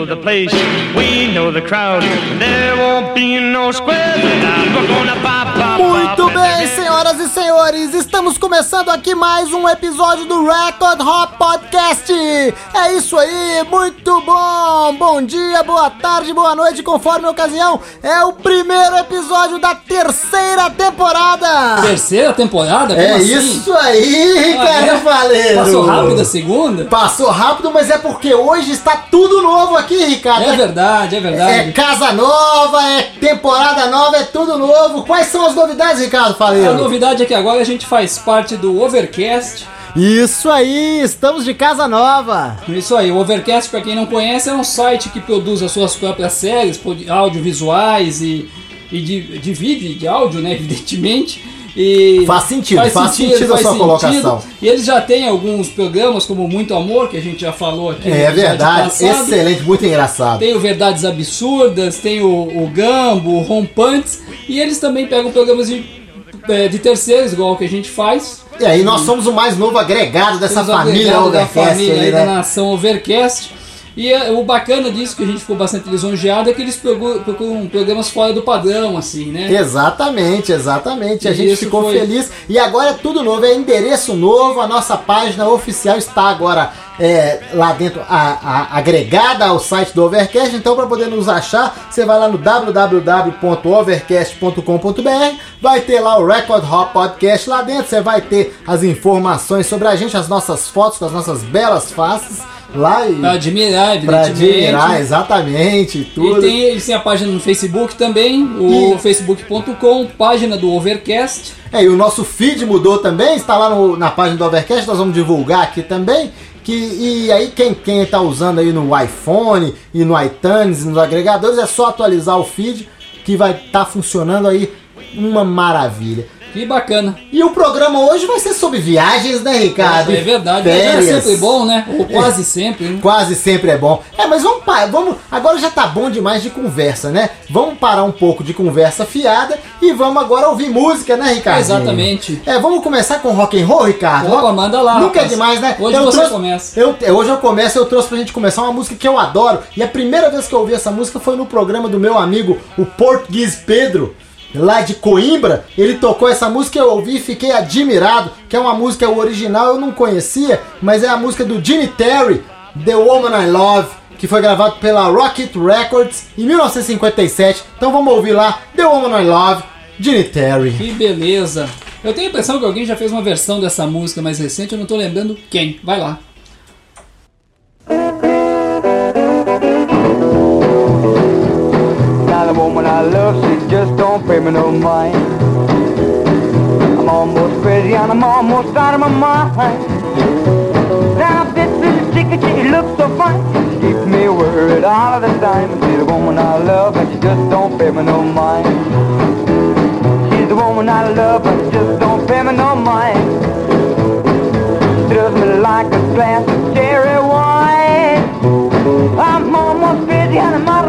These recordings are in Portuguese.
know the place, we know the crowd. There won't be no square without we're gonna pop, pop, pop bem, senhoras e senhores, estamos começando aqui mais um episódio do Record Hop Podcast. É isso aí, muito bom. Bom dia, boa tarde, boa noite, conforme a ocasião. É o primeiro episódio da terceira temporada. Terceira temporada? Como É assim? isso aí, Ricardo é? Faleiro. Passou rápido a segunda? Passou rápido, mas é porque hoje está tudo novo aqui, Ricardo. É verdade, é É verdade. casa nova, é temporada nova, é tudo novo. Quais são as novidades, Ricardo A Faleiro? novidade é que agora a gente faz parte do Overcast. Isso aí, estamos de casa nova. Isso aí, o Overcast, pra quem não conhece, é um site que produz as suas próprias séries, audiovisuais e, e de, de vídeo e de áudio, né, evidentemente. E Faz sentido, faz sentido a sua colocação. E eles já têm alguns programas como Muito Amor, que a gente já falou aqui É verdade, passado. excelente, muito engraçado. Tem o Verdades Absurdas, tem o, o Gambo, o Rompantes, e eles também pegam programas de, é, de terceiros, igual que a gente faz. E aí, nós somos o mais novo agregado dessa Temos o família agregado da Overcast família aí, aí da né? nação Overcast. E é, o bacana disso, que a gente ficou bastante lisonjeado, é que eles procuram, programas fora do padrão, assim, né? Exatamente, exatamente. A E gente ficou foi- feliz. E agora é tudo novo, é endereço novo. A nossa página oficial está agora é, lá dentro, a- a- agregada ao site do Overcast. Então, para poder nos achar, você vai lá no www.overcast.com.br. Vai ter lá o Record Hop Podcast lá dentro. Você vai ter as informações sobre a gente, as nossas fotos com as nossas belas faces lá e Pra admirar, pra admirar exatamente E tudo. tem, eles têm a página no Facebook também, o facebook.com, página do Overcast. É, e o nosso feed mudou também, está lá no- na página do Overcast, nós vamos divulgar aqui também. Que, e aí quem, quem tá usando aí no iPhone e no iTunes, nos agregadores, é só atualizar o feed que vai estar funcionando aí uma maravilha. Que bacana. E o programa hoje vai ser sobre viagens, né, Ricardo? É verdade, é sempre bom, né? Ou quase sempre, né? Quase sempre é bom. É, mas vamos vamos. Agora já tá bom demais de conversa, né? Vamos parar um pouco de conversa fiada e vamos agora ouvir música, né, Ricardo? Exatamente. É, vamos começar com rock and roll, Ricardo? Opa, manda lá, Nunca é rapaz. demais, né? Hoje você começa. Eu, é, hoje eu começo, eu trouxe pra gente começar uma música que eu adoro. E a primeira vez que eu ouvi essa música foi no programa do meu amigo, o Português Pedro, lá de Coimbra. Ele tocou essa música, eu ouvi e fiquei admirado. Que é uma música original, eu não conhecia, mas é a música do Gene Terry, The Woman I Love. Que foi gravado pela Rocket Records em 1957. Então vamos ouvir lá The Woman I Love, Gene Terry. Que beleza. Eu tenho a impressão que alguém já fez uma versão dessa música mais recente, eu não tô lembrando quem. Vai lá. The woman I love, she just don't pay me no mind. I'm almost crazy and I'm almost out of my mind. Now this little chicken, she looks so fine. She keeps me worried all of the time. She's the woman I love and she just don't pay me no mind. She's the woman I love and she just don't pay me no mind. She does me like a glass of cherry wine. I'm almost crazy and I'm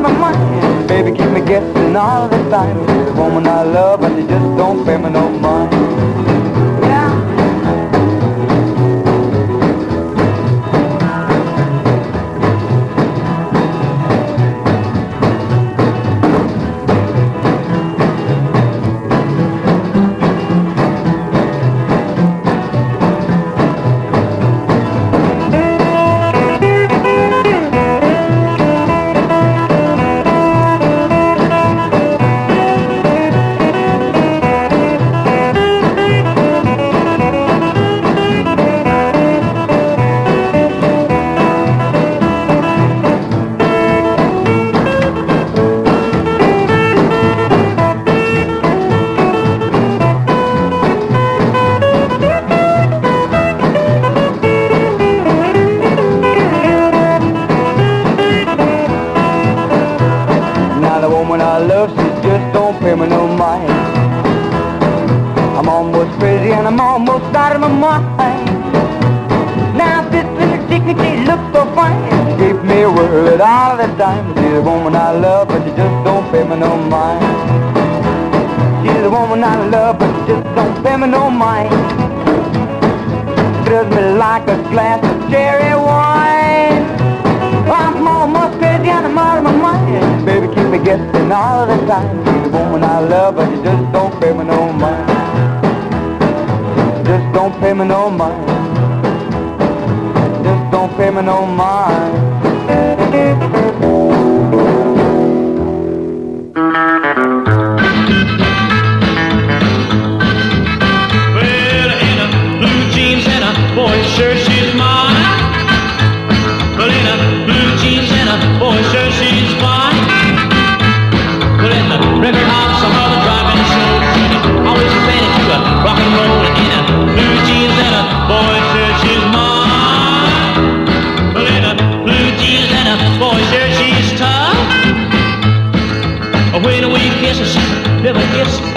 Baby, keep me guessing all the time. The woman I love, and she just don't pay me no mind. Don't pay me no mind. I'm almost crazy and I'm almost out of my mind. Now this little she looks so fine. Keeps me worried all the time. She's the woman I love, but she just don't pay me no mind. She's the woman I love, but she just don't pay me no mind. Thrills me like a glass of cherry wine. I'm almost crazy and I'm getting all the time. She's the woman I love, but she just don't pay me no mind. Just don't pay me no mind. Just don't pay me no mind. Yes.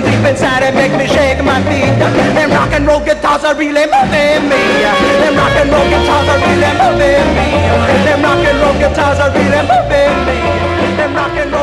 down deep inside it make me shake my feet. Them rock and roll guitars are really moving me. Them rock and roll guitars are really moving me. Them rock and roll guitars are really moving me. Them rock and roll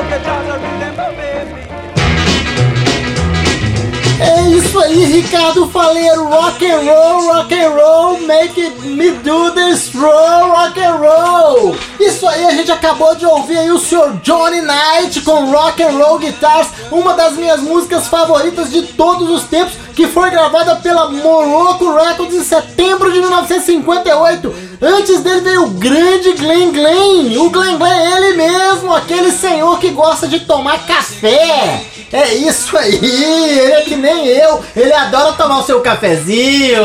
E Ricardo Faleiro, rock and roll, rock and roll, make me do this roll, rock and roll. Isso aí, a gente acabou de ouvir aí o Sr. Johnny Knight com Rock and Roll Guitars, uma das minhas músicas favoritas de todos os tempos, que foi gravada pela Morocco Records em setembro de 1958. Antes dele veio o grande Glenn Glenn, o Glenn Glenn ele mesmo, aquele senhor que gosta de tomar café. É isso aí, ele é que nem eu. Ele adora tomar o seu cafezinho.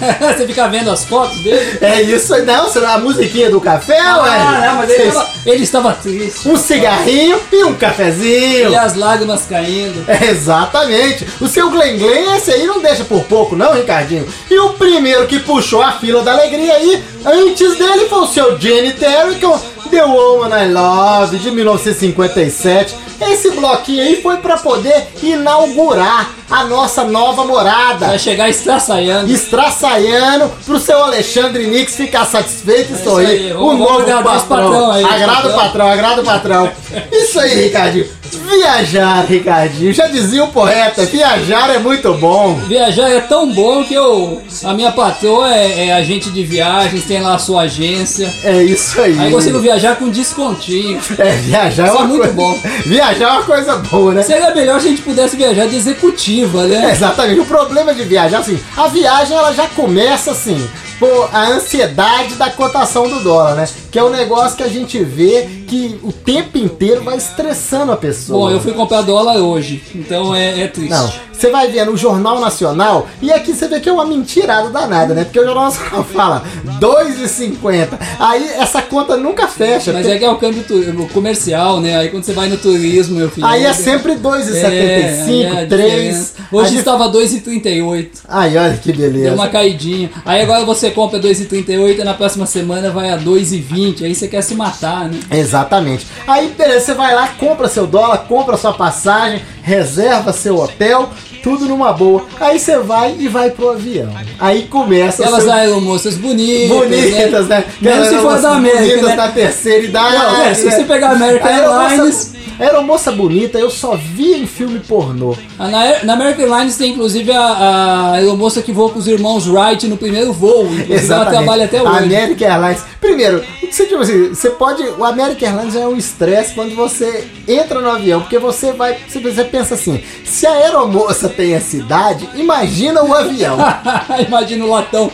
Você fica vendo as fotos dele? É isso aí, não, será a musiquinha do café, ué? Ah, não, mas ele Vocês- estava, ele estava triste. Um cigarrinho e um cafezinho. E as lágrimas caindo. É, exatamente. O seu Glen Glen, esse aí não deixa por pouco, não, Ricardinho. E o primeiro que puxou a fila da alegria aí, antes dele, foi o seu Jenny Terry com The Woman I Love, de 1957. Esse bloquinho aí foi pra poder inaugurar a nossa nova morada. Vai chegar estraçaiando. Estraçaiano pro seu Alexandre Nix ficar satisfeito e isso sorrir. aí, O novo patrão. patrão aí, agrada o patrão. patrão, agrada o patrão. Isso aí, Ricardinho. Viajar, Ricardinho. Já dizia o poeta, viajar é muito bom. Viajar é tão bom que eu, a minha patroa é, é agente de viagens, tem lá a sua agência. É isso aí. Aí eu consigo viajar com descontinho. É, viajar é Isso é uma muito coisa... bom. Viajar é uma coisa boa, né? Seria melhor se a gente pudesse viajar de executiva, É, né? exatamente. O problema de viajar, assim, a viagem ela já começa assim, por a ansiedade da cotação do dólar, né? Que é um negócio que a gente vê que o tempo inteiro vai estressando a pessoa. Bom, eu fui comprar dólar hoje, então é, é triste. Não, você vai ver no Jornal Nacional e aqui você vê que é uma mentirada danada, né? Porque o Jornal Nacional fala 2,50. Aí essa conta nunca fecha. Mas porque- é que é o câmbio comercial, né? Aí quando você vai no turismo, meu filho. Aí é sempre 2,75, é, é a 3. diferença. Hoje estava 2,38. Ai, olha que beleza. Deu uma caidinha. Aí agora você compra 2,38 e na próxima semana vai a 2,20. Aí você quer se matar, né? Exatamente. Aí, beleza, você vai lá, compra seu dólar, compra sua passagem, reserva seu hotel, tudo numa boa. Aí você vai e vai pro avião. Aí começa Aquelas seu... aeromoças bonitas. bonitas, né? Mesmo se for da América, bonitas né? da terceira idade. Não, é, se né? você pegar a American Airlines- Aeromoça bonita, eu só vi em filme pornô. Ah, Na, na American Airlines tem inclusive a, a aeromoça que voa com os irmãos Wright no primeiro voo. Inclusive ela trabalha até A hoje. American Airlines. Primeiro, você, tipo assim, você pode. O American Airlines é um estresse quando você entra no avião, porque você vai. Você pensa assim: se a aeromoça tem essa idade, imagina o avião. Imagina o latão.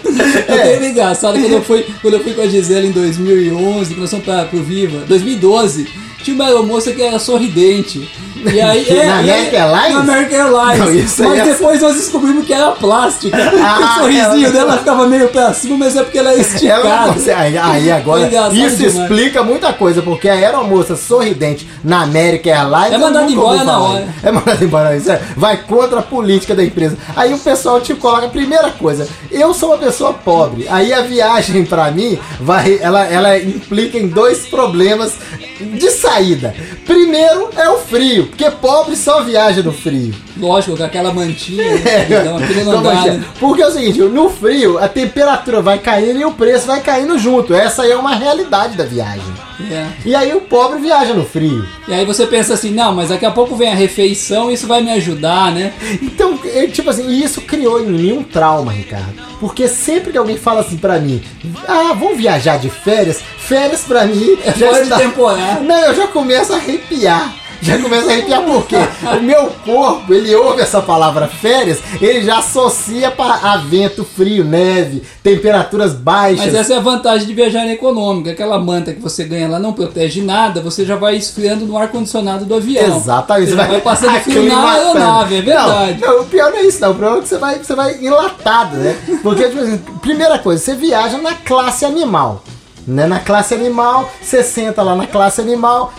É. Eu tenho engraçado quando eu fui, quando eu fui com a Gisele em 2011, que nós fomos pra, pro Viva, 2012. Tinha uma aeromoça que era sorridente. E aí, Que na American Airlines? Na American Airlines. Não, isso aí mas é- depois nós descobrimos que era plástica. Ah, o sorrisinho ela- dela ficava meio pra cima, mas é porque ela é esticada. aí, aí agora, isso demais. explica muita coisa, porque a aeromoça sorridente na American Airlines. É mandada embora na hora. É mandada embora, isso é, vai contra a política da empresa. Aí o pessoal te coloca, primeira coisa, eu sou uma pessoa pobre, aí a viagem pra mim, vai, ela, ela implica em dois problemas de saída. Primeiro é o frio, porque pobre só viaja no frio. Lógico, com aquela mantinha. É, né? Então, não então, né? Porque é o seguinte, no frio a temperatura vai caindo e o preço vai caindo junto. Essa aí é uma realidade da viagem. É. E aí o pobre viaja no frio. E aí você pensa assim, não, mas daqui a pouco vem a refeição, isso vai me ajudar, né? Então, é, tipo assim, e isso criou em mim um trauma, Ricardo. Porque sempre que alguém fala assim pra mim, ah, vamos viajar de férias, férias pra mim É já fora de está... Não, eu já começo a arrepiar. Já começa a arrepiar porque o meu corpo, ele ouve essa palavra férias, ele já associa para vento frio, neve, temperaturas baixas. Mas essa é a vantagem de viajar econômica. Aquela manta que você ganha lá não protege nada, você já vai esfriando no ar-condicionado do avião. Exatamente. Você já vai passando frio na aeronave, é verdade. Não, não, o pior não é isso, não. O problema é que você vai, você vai enlatado, né? Porque, tipo assim, primeira coisa, você viaja na classe animal. Né? Na classe animal, você senta lá na classe animal,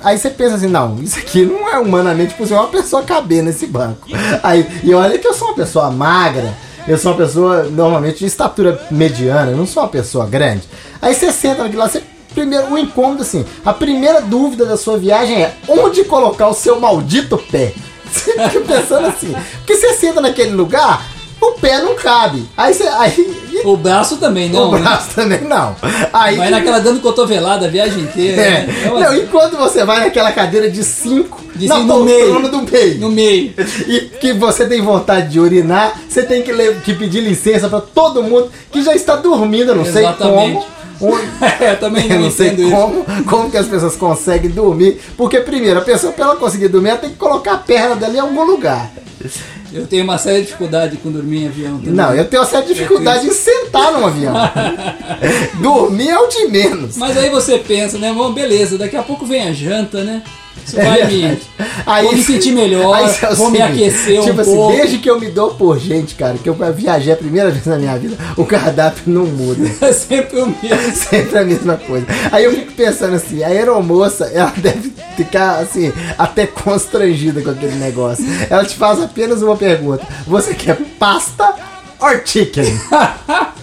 aí você pensa assim, não, isso aqui não é humanamente possível uma pessoa caber nesse banco. Aí, e olha que eu sou uma pessoa magra, eu sou uma pessoa normalmente de estatura mediana, eu não sou uma pessoa grande. Aí você senta naquilo lá, você Primeiro, o incômodo, assim, a primeira dúvida da sua viagem é onde colocar o seu maldito pé? Você fica pensando assim, porque você senta naquele lugar, o pé não cabe. Aí você. Aí, O braço também o não. né? braço também não. Aí, Vai naquela dando cotovelada a viagem inteira. É. né? É uma- Não, enquanto você vai naquela cadeira de cinco, De na cinco no meio. do meio. No meio. E que você tem vontade de urinar, você tem que, le- que pedir licença pra todo mundo que já está dormindo, eu não sei Exatamente. como. Um- É, eu também Eu não, não sei entendo isso. como, como que as pessoas conseguem dormir. Porque, primeiro, a pessoa, pra ela conseguir dormir, ela tem que colocar a perna dela em algum lugar. Eu tenho uma séria dificuldade com dormir em avião. também. Não, eu tenho uma certa dificuldade em sentar num avião. Dormir é o de menos. Mas aí você pensa, né? Bom, beleza, daqui a pouco vem a janta, né? Isso vai me. Aí, vou me sentir melhor, aí é vou me seguinte, aquecer tipo um assim, pouco. desde que eu me dou por gente, cara, que eu viajei a primeira vez na minha vida, o cardápio não muda. É sempre o mesmo. Sempre a mesma coisa. Aí eu fico pensando assim, a aeromoça, ela deve ficar assim, até constrangida com aquele negócio. Ela te faz apenas uma pergunta: Você quer pasta or chicken?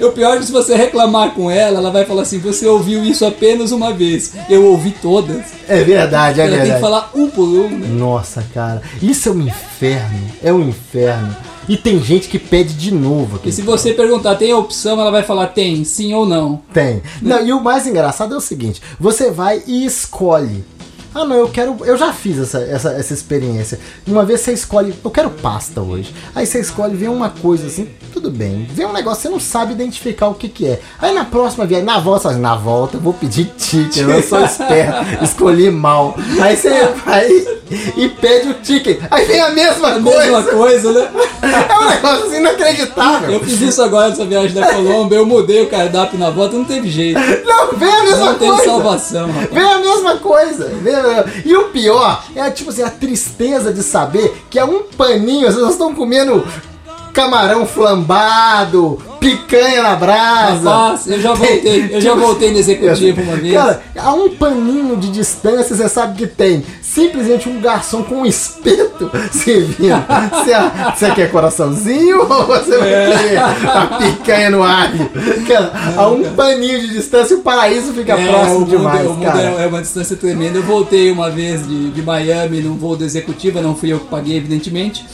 O pior é que se você reclamar com ela, ela vai falar assim: você ouviu isso apenas uma vez. Eu ouvi todas. É verdade, é ela tem verdade. que falar um por um, né? Nossa, cara, isso é um inferno. É um inferno. E tem gente que pede de novo. E aqui. se você perguntar, tem opção, ela vai falar tem, sim ou não. Tem. Não, e o mais engraçado é o seguinte: você vai e escolhe. Ah, não, eu quero. Eu já fiz essa, essa, essa experiência. Uma vez você escolhe. Eu quero pasta hoje. Aí você escolhe, vê uma coisa assim, tudo bem. Vê um negócio, você não sabe identificar o que, que é. Aí na próxima viagem, na volta, você fala, na volta eu vou pedir chicken. Eu sou esperto, escolhi mal. Aí você vai e pede o chicken. Aí vem a mesma A coisa. mesma coisa, né? É um negócio assim inacreditável. Eu fiz isso agora nessa viagem da Colômbia, eu mudei o cardápio na volta, não teve jeito. Não, vem a mesma Não teve coisa. salvação, rapaz. Vem a mesma coisa. vem a- E o pior é tipo assim, a tristeza de saber que é um paninho, vocês estão comendo camarão flambado, picanha na brasa. Rapaz, eu já voltei, eu já voltei no executivo uma vez. Cara, a um paninho de distância você sabe que tem simplesmente um garçom com um espeto servindo. Você, você quer coraçãozinho ou você vai É. querer a picanha no alho? Cara, a um paninho de distância o paraíso fica É, próximo mundo, demais, o mundo cara. é, é uma distância tremenda. Eu voltei uma vez de, de Miami num voo do executiva, não fui eu que paguei, evidentemente.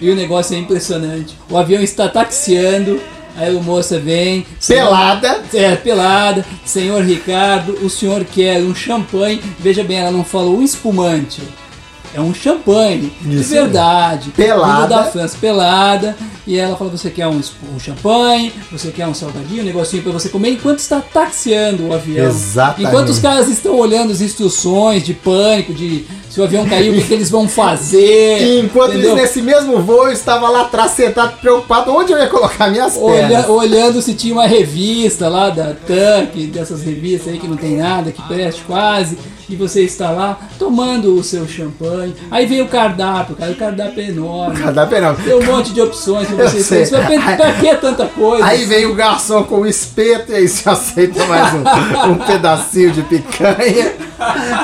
E o negócio é impressionante. O avião está taxiando, a aeromoça vem. Pelada. É, pelada. Senhor Ricardo, o senhor quer um champanhe. Veja bem, ela não falou um espumante. É um champanhe, de Isso verdade. Pelada. Vindo da França, pelada. E ela fala: você quer um, um champanhe, você quer um salgadinho, um negocinho pra você comer, enquanto está taxiando o avião. Exatamente. Enquanto os caras estão olhando as instruções de pânico, de se o avião cair, o que, que eles vão fazer. E enquanto entendeu? isso, nesse mesmo voo, estava lá atrás sentado, preocupado onde eu ia colocar minhas Olha- pernas. olhando se tinha uma revista lá da Tank, dessas revistas aí que não tem nada, que preste quase, e você está lá tomando o seu champanhe. Aí vem o cardápio, cara, o cardápio é enorme. Cardápio não. Tem um monte de opções pra você escolher. Vai- Pra que tanta coisa? Aí vem o garçom com o espeto e aí você aceita mais um, um pedacinho de picanha.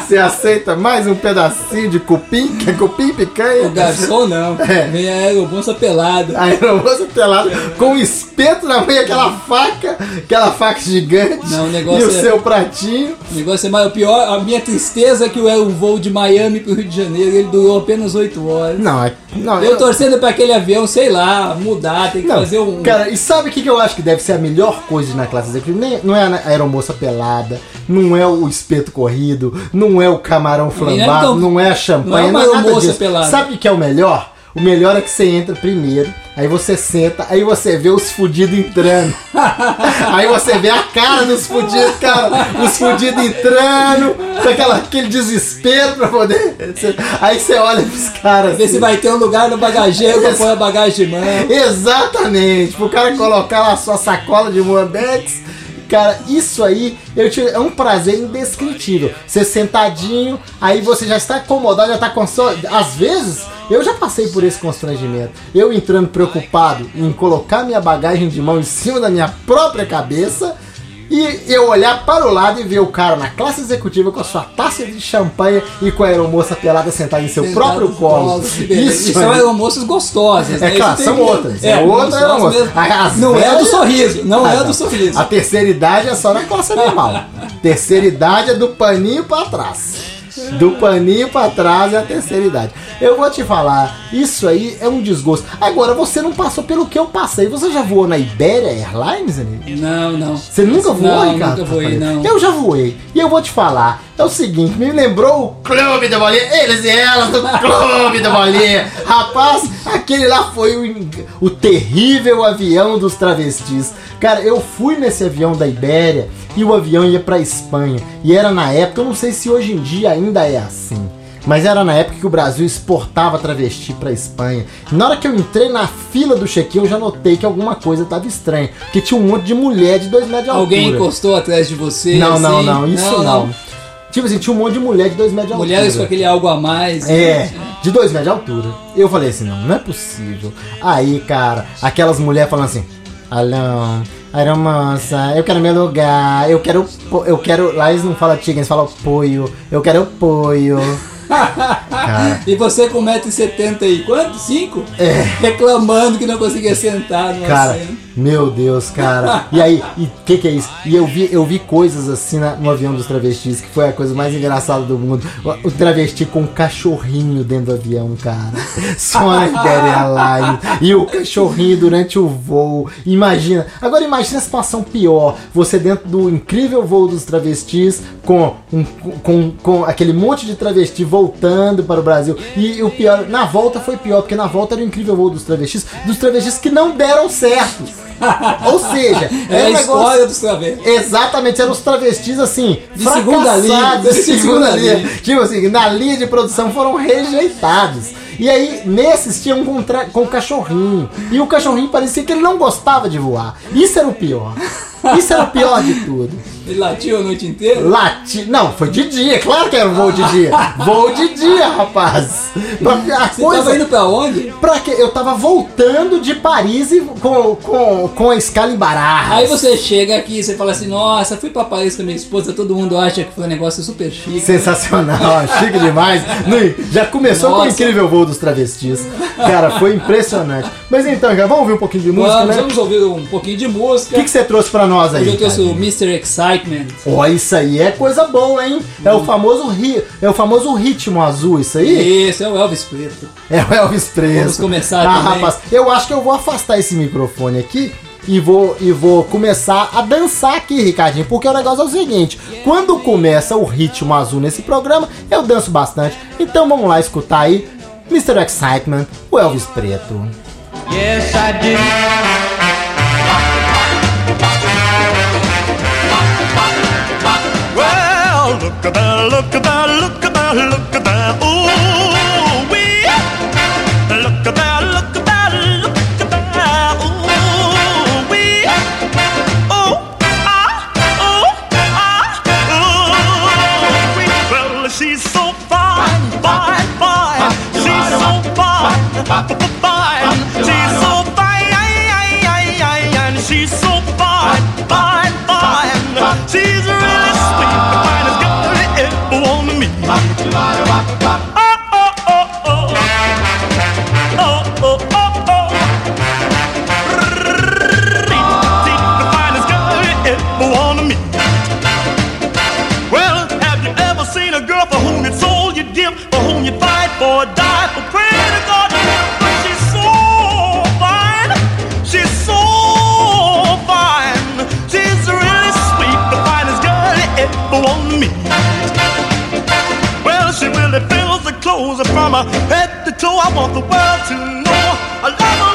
Você aceita mais um pedacinho de cupim, que é cupim O picanha. garçom não. É. Vem a aeromoça pelada. Aí eu vou pelado com o espeto na mão aquela faca, aquela faca gigante. Não, o negócio e o é- seu pratinho. O negócio é mais o pior. A minha tristeza é que o o voo de Miami pro Rio de Janeiro ele durou apenas 8 horas. Não, é. Não, Eu torcendo pra aquele avião, sei lá, mudar, tem que Não, fazer um. Cara, e sabe o que, que eu acho que deve ser a melhor coisa na classe executiva? Não é a aeromoça pelada, não é o espeto corrido, não é o camarão flambado, então- não é a champanhe, não não é é, nada aeromoça disso. pelada. Sabe o que é o melhor? O melhor é que você entra primeiro, aí você senta, aí você vê os fudidos entrando. aí você vê a cara dos fudidos, cara, os fudidos entrando, com aquela, aquele desespero pra poder. Aí você olha pros caras. Se assim. vai ter um lugar no bagageiro pra pôr a bagagem de mão. Exatamente, pro cara colocar lá a sua sacola de Moabex. Cara, isso aí eu te- é um prazer indescritível. Você sentadinho, aí você já está acomodado, já está com só. Às vezes, eu já passei por esse constrangimento. Eu entrando preocupado em colocar minha bagagem de mão em cima da minha própria cabeça. E eu olhar para o lado e ver o cara na classe executiva com a sua taça de champanhe e com a aeromoça pelada sentada em seu próprio colo. Isso são aeromoças gostosas. é né? claro, Isso são outras. É, outra gostosas aeromoça. Não é a do velhas- sorriso. Não Ah, é a não. do sorriso. A terceira idade é só na classe animal. terceira idade é do paninho pra trás. Do paninho pra trás é a terceira idade. Eu vou te falar, isso aí é um desgosto. Agora, você não passou pelo que eu passei. Você já voou na Iberia Airlines, amigo? Não, não. Você nunca voou, não, Ricardo? Nunca voei, não. Eu já voei. E eu vou te falar. É o seguinte, me lembrou o Clube da Bolinha. Eles e elas do Clube da Bolinha. Rapaz, aquele lá foi o, o terrível avião dos travestis. Cara, eu fui nesse avião da Ibéria e o avião ia pra Espanha. E era na época, eu não sei se hoje em dia ainda é assim. Mas era na época que o Brasil exportava travesti pra Espanha. E na hora que eu entrei na fila do check-in, eu já notei que alguma coisa tava estranha. Porque tinha um monte de mulher de dois metros de Alguém altura. encostou atrás de você? Não, não, assim? não, isso não. Tipo assim, tinha um monte de mulher de dois metros de altura. Mulheres com aquele algo a mais. É, né? de dois metros de altura. Eu falei assim, não, não é possível. Aí, cara, aquelas mulheres falando assim, alô, aeromoça, eu quero meu lugar, eu quero, eu quero, lá eles não falam tigre, eles falam apoio, eu quero apoio. Cara, E você com 1,70m e quanto? 5? É. Reclamando que não conseguia sentar no cara, assento. Meu Deus, cara. E aí, e o que que é isso? E eu vi, eu vi coisas assim na- no avião dos travestis, que foi a coisa mais engraçada do mundo. O, o travesti com um cachorrinho dentro do avião, cara. Só na Line. E o cachorrinho durante o voo. Imagina. Agora imagina a situação pior. Você dentro do incrível voo dos travestis, com, um, com, com aquele monte de travesti voltando para o Brasil. E o pior, na volta foi pior, porque na volta era o incrível voo dos travestis, dos travestis que não deram certo. Ou seja, É era a negócio- história dos travestis. Exatamente, eram os travestis assim, De segunda linha, de segunda linha. Tipo assim, na linha de produção foram rejeitados. E aí, nesses tinha um com, tra- com cachorrinho. E o cachorrinho parecia que ele não gostava de voar. Isso era o pior. Isso era o pior de tudo. Ele latiu a noite inteira. Lati... Não, foi de dia, claro que era um voo de dia. Voo de dia, rapaz. Pra- A Você coisa... tava indo pra onde? Pra quê? Eu tava voltando de Paris e com, com, com a escala em Bararras. Aí você chega aqui e você fala assim, nossa, fui pra Paris com a minha esposa, todo mundo acha que foi um negócio super chique. Sensacional, chique demais. Já começou com o Nossa. incrível voo dos travestis. Cara, foi impressionante. Mas então, cara, vamos ouvir um pouquinho de música, Vamos, né? vamos ouvir um pouquinho de O música. que, que você trouxe pra nós aí? Hoje eu trouxe o? Mr. Excitement. Ó, isso aí é coisa boa, hein? É o famoso ri... é o famoso ritmo azul, isso aí? Esse é o Elvis Preto. É o Elvis Presley. Vamos começar Ah, também. rapaz, eu acho que eu vou afastar esse microfone aqui e vou, e vou começar a dançar aqui, Ricardinho, porque o negócio é o seguinte: quando começa o ritmo azul nesse programa, eu danço bastante. Então vamos lá escutar aí Mr. Excitement, o Elvis Preto. Yes, I do. Look that, look that, look at that, look Oh, oh, oh, her head to toe. I want the world to know. I love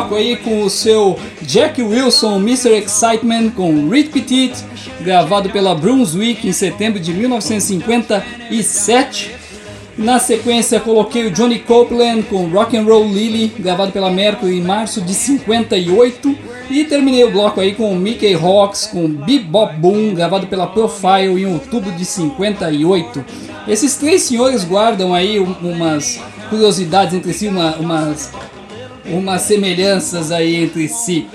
bloco aí com o seu Jack Wilson, Mr. Excitement, com Reed Petit, gravado pela Brunswick em setembro de 1957. Na sequência, coloquei o Johnny Copeland com Rock and Roll Lily, gravado pela Mercury em março de 58. E terminei o bloco aí com o Mickey Hawks com Bebop Boom, gravado pela Profile em outubro de 58. Esses três senhores guardam aí um- umas curiosidades entre si, uma- umas, umas semelhanças aí entre si.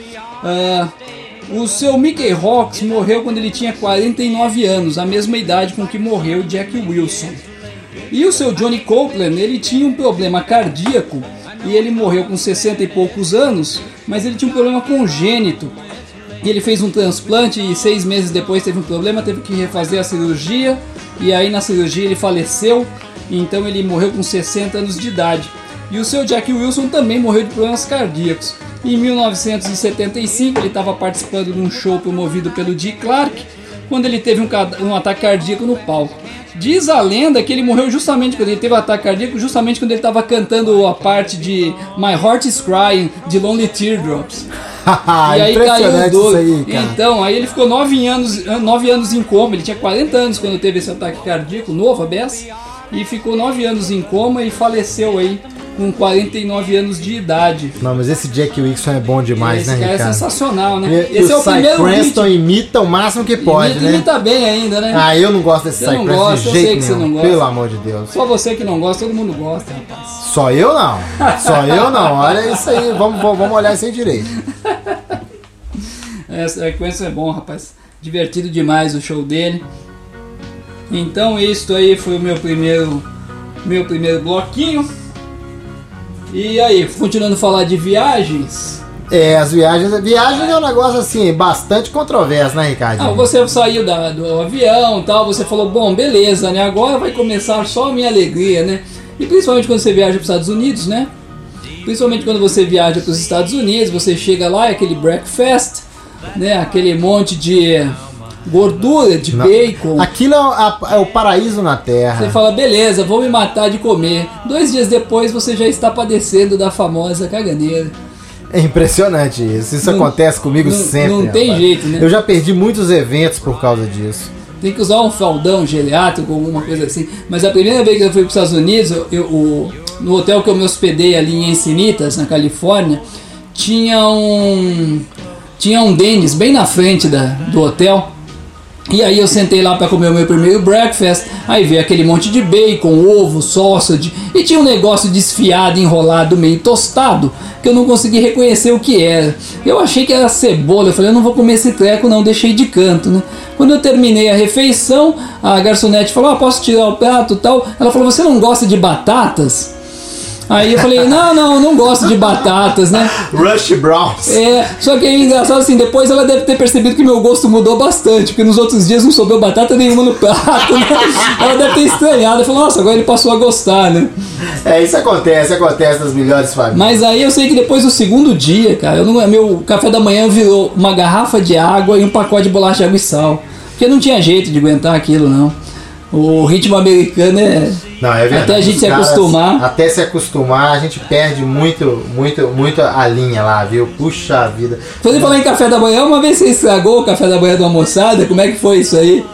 Ah, o seu Mickey Hawks morreu quando ele tinha 49 anos, a mesma idade com que morreu Jack Wilson. E o seu Johnny Copeland, ele tinha um problema cardíaco e ele morreu com 60 e poucos anos, mas ele tinha um problema congênito. E ele fez um transplante e seis meses depois teve um problema, teve que refazer a cirurgia e aí na cirurgia ele faleceu, então ele morreu com 60 anos de idade. E o seu Jack Wilson também morreu de problemas cardíacos. Em 1975 ele estava participando de um show promovido pelo Dick Clark, quando ele teve um, um ataque cardíaco no palco. Diz a lenda que ele morreu justamente quando ele teve um ataque cardíaco, justamente quando ele estava cantando a parte de My Heart is Crying, de Lonely Teardrops. E aí caiu isso aí, cara. Então, aí ele ficou nove anos, nove anos em coma. Ele tinha 40 anos quando teve esse ataque cardíaco, novo, a beça. E ficou nove anos em coma e faleceu aí com 49 anos de idade. Não, mas esse Jack Wilson é bom demais, esse né, cara é Ricardo? sensacional, né? E, esse e é o o primeiro Cranston hit. imita o máximo que pode, imita, né? imita bem ainda, né? Ah, eu não gosto desse Você Cy Cranston gosta, de eu jeito sei que você nenhum. não gosta. Pelo amor de Deus. Só você que não gosta, todo mundo gosta, rapaz. Só eu não. Só eu não. Olha isso aí. Vamos, vamos olhar isso aí direito. Essa sequência é bom, rapaz. Divertido demais o show dele. Então isto aí foi o meu primeiro meu primeiro bloquinho. E aí, continuando a falar de viagens. É, as viagens. Viagens é um negócio assim, bastante controverso, né, Ricardo? Ah, você saiu da- do avião e tal, você falou, bom, beleza, né? Agora vai começar só a minha alegria, né? E principalmente quando você viaja para os Estados Unidos, né? Principalmente quando você viaja para os Estados Unidos, você chega lá, é aquele breakfast, né? Aquele monte de gordura, de Não. bacon. Aquilo é o, a- é o paraíso na Terra. Você fala, beleza, vou me matar de comer. Dois dias depois você já está padecendo da famosa caganeira. É impressionante isso. Isso Não- acontece comigo não- sempre. não tem rapaz. jeito, né? Eu já perdi muitos eventos por causa disso. Tem que usar um faldão geriátrico, alguma coisa assim. Mas a primeira vez que eu fui para os Estados Unidos, eu, o- no hotel que eu me hospedei ali em Encinitas, na Califórnia, tinha um tinha um Dennis bem na frente da, do hotel. E aí eu sentei lá para comer o meu primeiro breakfast, aí veio aquele monte de bacon, ovo, sausage, e tinha um negócio desfiado, enrolado, meio tostado, que eu não consegui reconhecer o que era. Eu achei que era cebola, eu falei, eu não vou comer esse treco não, deixei de canto, né? Quando eu terminei a refeição, a garçonete falou, ah, posso tirar o prato tal? Ela falou, você não gosta de batatas? Aí eu falei, não, não, não gosto de batatas, né? Rush Browns. É, só que é engraçado assim, depois ela deve ter percebido que meu gosto mudou bastante, porque nos outros dias não sobrou batata nenhuma no prato, né? Ela deve ter estranhado, falou, nossa, agora ele passou a gostar, né? É, isso acontece, acontece nas melhores famílias. Mas aí eu sei que depois do segundo dia, cara, eu não, meu café da manhã virou uma garrafa de água e um pacote de bolacha de água e sal. Porque não tinha jeito de aguentar aquilo, não. O ritmo americano é. Não, é verdade. Até a gente Os se caras- acostumar. Até se acostumar, a gente perde muito, muito, muito a linha lá, viu? Puxa vida. Falei falar em café da manhã, uma vez você estragou o café da manhã da almoçada, como é que foi isso aí?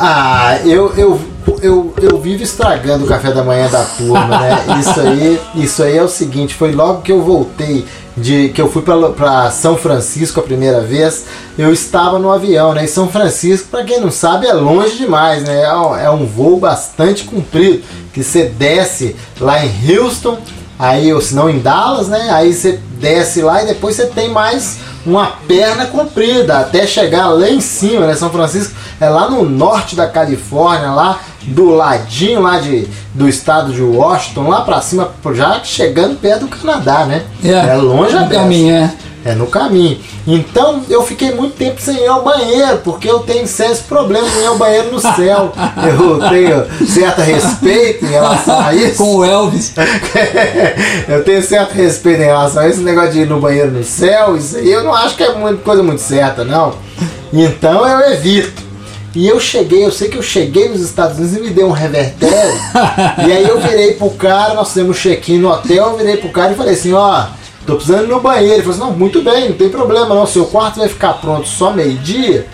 Ah, eu, eu, eu, eu vivo estragando o café da manhã da turma, né? Isso aí, isso aí é o seguinte, foi logo que eu voltei de que eu fui para São Francisco a primeira vez, eu estava no avião, né? E São Francisco, para quem não sabe, é longe demais, né? É um, é um voo bastante comprido, que você desce lá em Houston, aí ou se não em Dallas, né? Aí você desce lá e depois você tem mais uma perna comprida até chegar lá em cima, né? São Francisco é lá no norte da Califórnia, lá do ladinho lá de, do estado de Washington, lá pra cima, já chegando perto do Canadá, né? É, longe a caminho, é. É no caminho. Então eu fiquei muito tempo sem ir ao banheiro, porque eu tenho sérios problemas em ir ao banheiro no céu. Eu tenho certo respeito em relação a isso. Com o Elvis. eu tenho certo respeito em relação a esse negócio de ir no banheiro no céu, isso aí eu não acho que é muito, coisa muito certa, não. Então eu evito. E eu cheguei, eu sei que eu cheguei nos Estados Unidos e me deu um revertério. e aí eu virei pro cara, nós fizemos um check-in no hotel, eu virei pro cara e falei assim, ó, tô precisando ir no banheiro. Ele falou assim, não, muito bem, não tem problema não, seu quarto vai ficar pronto só meio-dia.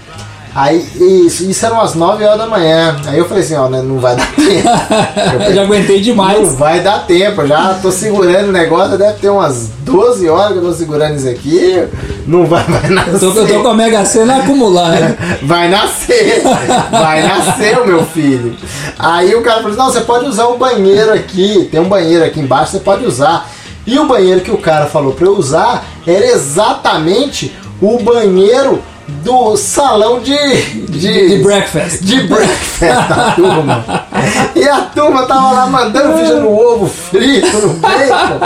Aí, isso, isso eram umas 9 horas da manhã. Aí eu falei assim, ó, né, não vai dar tempo. Eu já aguentei Não demais. vai dar tempo, eu já tô segurando o negócio, deve ter umas 12 horas que eu tô segurando isso aqui. Não vai, vai nascer. Eu tô, eu tô com a Mega Sena acumulada. Vai nascer, vai nascer o meu filho. Aí o cara falou: Não, você pode usar o banheiro aqui, tem um banheiro aqui embaixo, você pode usar. E o banheiro que o cara falou pra eu usar era exatamente o banheiro do salão de. De, de breakfast. de breakfast da turma. E a turma tava lá mandando ficha no ovo frito, no bacon,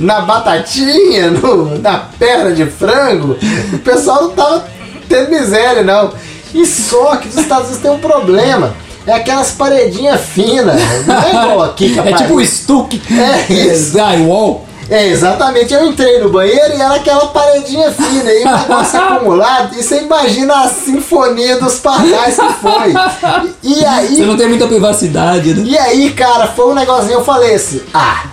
na batatinha, no, na perna de frango. O pessoal não tava tendo miséria, não. E só que os Estados Unidos tem um problema. É aquelas paredinhas finas. Não é igual aqui É tipo o parede- stuck. É isso. Drywall. É, exatamente. Eu entrei no banheiro e era aquela paredinha fina e o negócio acumulado. E você imagina a sinfonia dos pardais que foi. E, e aí. Você não tem muita privacidade, né? E aí, cara, foi um negocinho, eu falei assim, ah,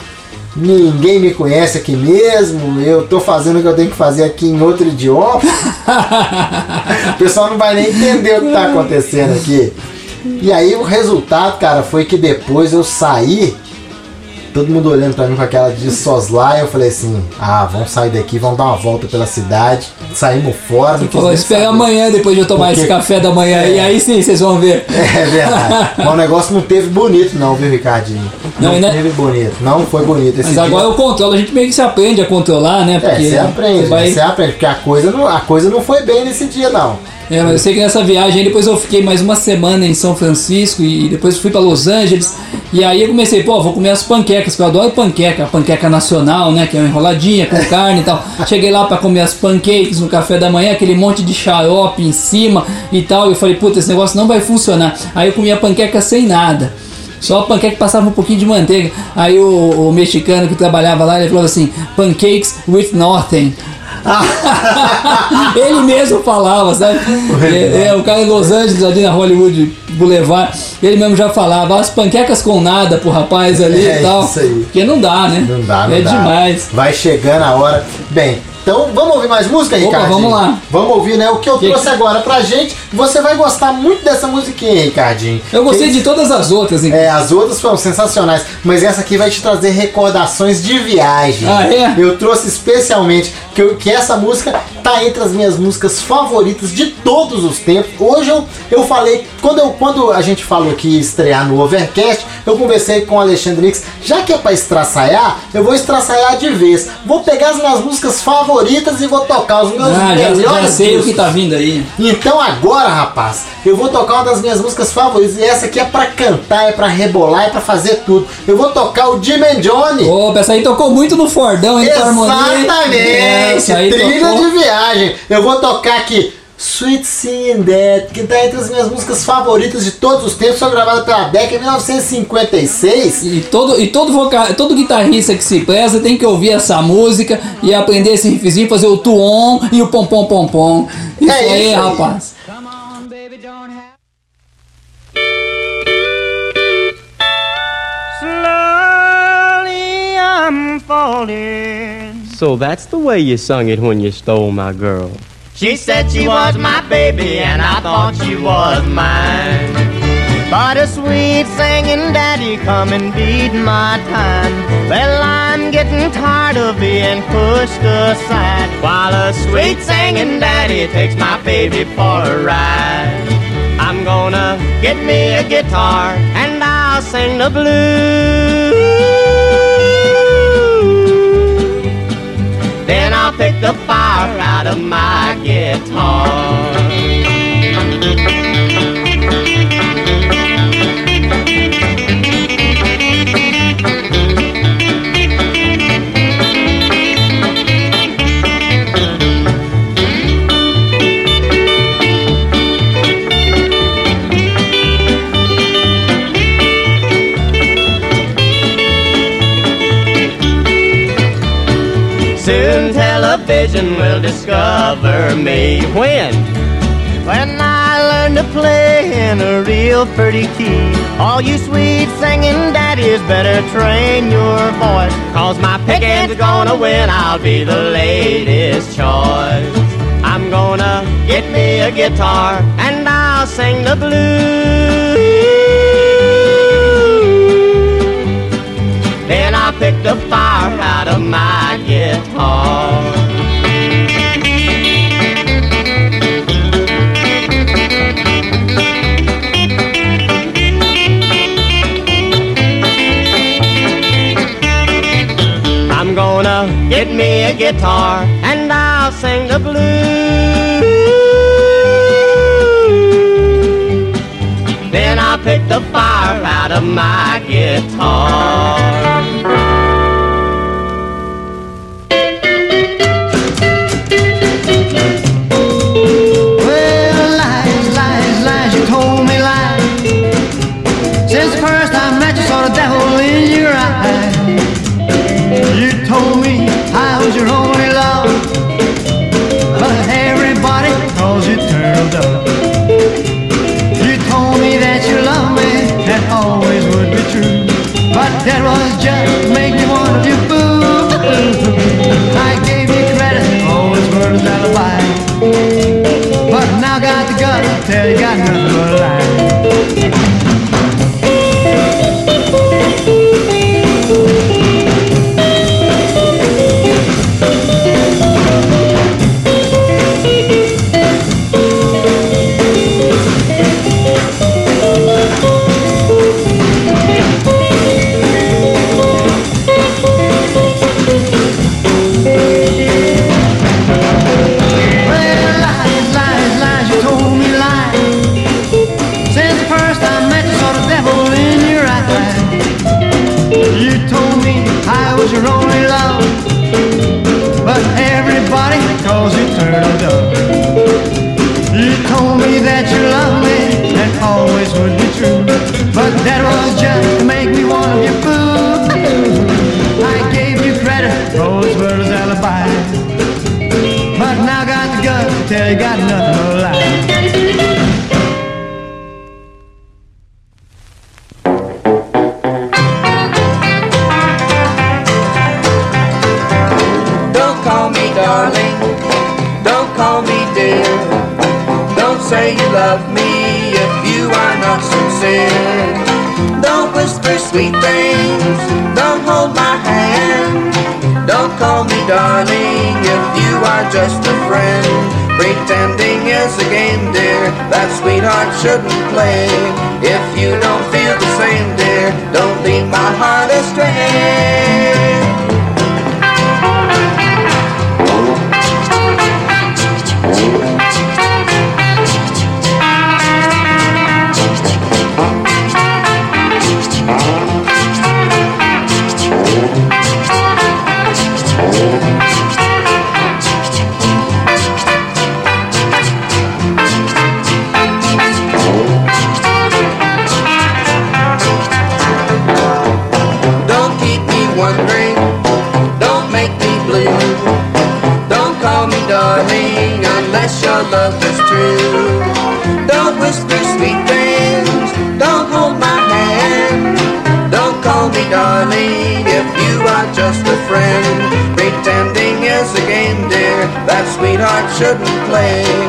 ninguém me conhece aqui mesmo, eu tô fazendo o que eu tenho que fazer aqui em outro idioma. o pessoal não vai nem entender o que tá acontecendo aqui. E aí o resultado, cara, foi que depois eu saí, todo mundo olhando pra mim com aquela de soslaio, eu falei assim, ah, vamos sair daqui, vamos dar uma volta pela cidade. Saímos fora, não espera saber. amanhã depois de eu tomar Porque- esse café da manhã. É. E aí sim, vocês vão ver. É verdade. Mas o negócio não teve bonito, não, viu, Ricardinho? Não, Não, ainda- teve bonito. Não foi bonito esse Mas dia. agora eu controlo, a gente meio que se aprende a controlar, né? É, Porque você aprende, você vai- você aprende, porque a coisa, não, a coisa não foi bem nesse dia, não. É, mas eu sei que nessa viagem depois eu fiquei mais uma semana em São Francisco e depois fui pra Los Angeles. E aí eu comecei, pô, vou comer as panquecas, porque eu adoro panqueca, a panqueca nacional, né? Que é uma enroladinha com carne e tal. Cheguei lá pra comer as pancakes no café da manhã, aquele monte de xarope em cima e tal. E eu falei, puta, esse negócio não vai funcionar. Aí eu comi a panqueca sem nada. Só panqueca que passava um pouquinho de manteiga. Aí o, o mexicano que trabalhava lá, ele falou assim, pancakes with nothing. Ele mesmo falava, sabe? É, é, o cara em Los Angeles, ali na Hollywood Boulevard, ele mesmo já falava as panquecas com nada pro rapaz ali É e tal. isso aí. Porque não dá, né? Não dá, não É dá. demais. Vai chegando a hora. Bem, então vamos ouvir mais música, Ricardinho? vamos lá. Vamos ouvir, né? O que eu Que- trouxe agora pra gente. Você vai gostar muito dessa musiquinha, Ricardinho. Eu gostei Quem- de todas as outras, hein? É, as outras foram sensacionais, mas essa aqui vai te trazer recordações de viagem. Ah, é? Eu trouxe especialmente que, eu- que essa música tá entre as minhas músicas favoritas de todos os tempos. Hoje eu, eu falei, quando, eu, quando a gente falou que ia estrear no Overcast, eu conversei com o Alexandre Nix, já que é pra estraçaiar, eu vou estraçaiar de vez. Vou pegar as minhas músicas favoritas e vou tocar os meus Ah, já, melhores já sei o que tá vindo aí. Então agora, rapaz, eu vou tocar uma das minhas músicas favoritas. E essa aqui é pra cantar, é pra rebolar, é pra fazer tudo. Eu vou tocar o Jim and Johnny. Opa, essa aí tocou muito no Fordão, hein? com harmonia. Essa aí Trilha tocou. de viagem. Eu vou tocar aqui Sweet Singing Dead, que tá entre as minhas músicas favoritas de todos os tempos. Foi gravada pela Beck em 1956. E todo, e todo, voca, todo guitarrista que se preza tem que ouvir essa música e aprender esse riffzinho, fazer o tuon e o pom pom pom pom. Isso É aí, isso aí. rapaz. Slowly I'm falling. So that's the way you sung it when you stole my girl. She said she was my baby and I thought she was mine. But a sweet singing daddy come and beat my time. Well, I'm getting tired of being pushed aside. While a sweet singing daddy takes my baby for a ride. I'm gonna get me a guitar and I'll sing the blues. Pick the fire out of my guitar. vision will discover me. When? When I learn to play in a real pretty key. All you sweet singing daddies better train your voice. Cause my pickin's gonna win, I'll be the latest choice. I'm gonna get me a guitar and I'll sing the blues. Then I'll pick the fire out of my guitar. Get me a guitar and I'll sing the blues. Then I'll pick the fire out of my guitar. shouldn't play.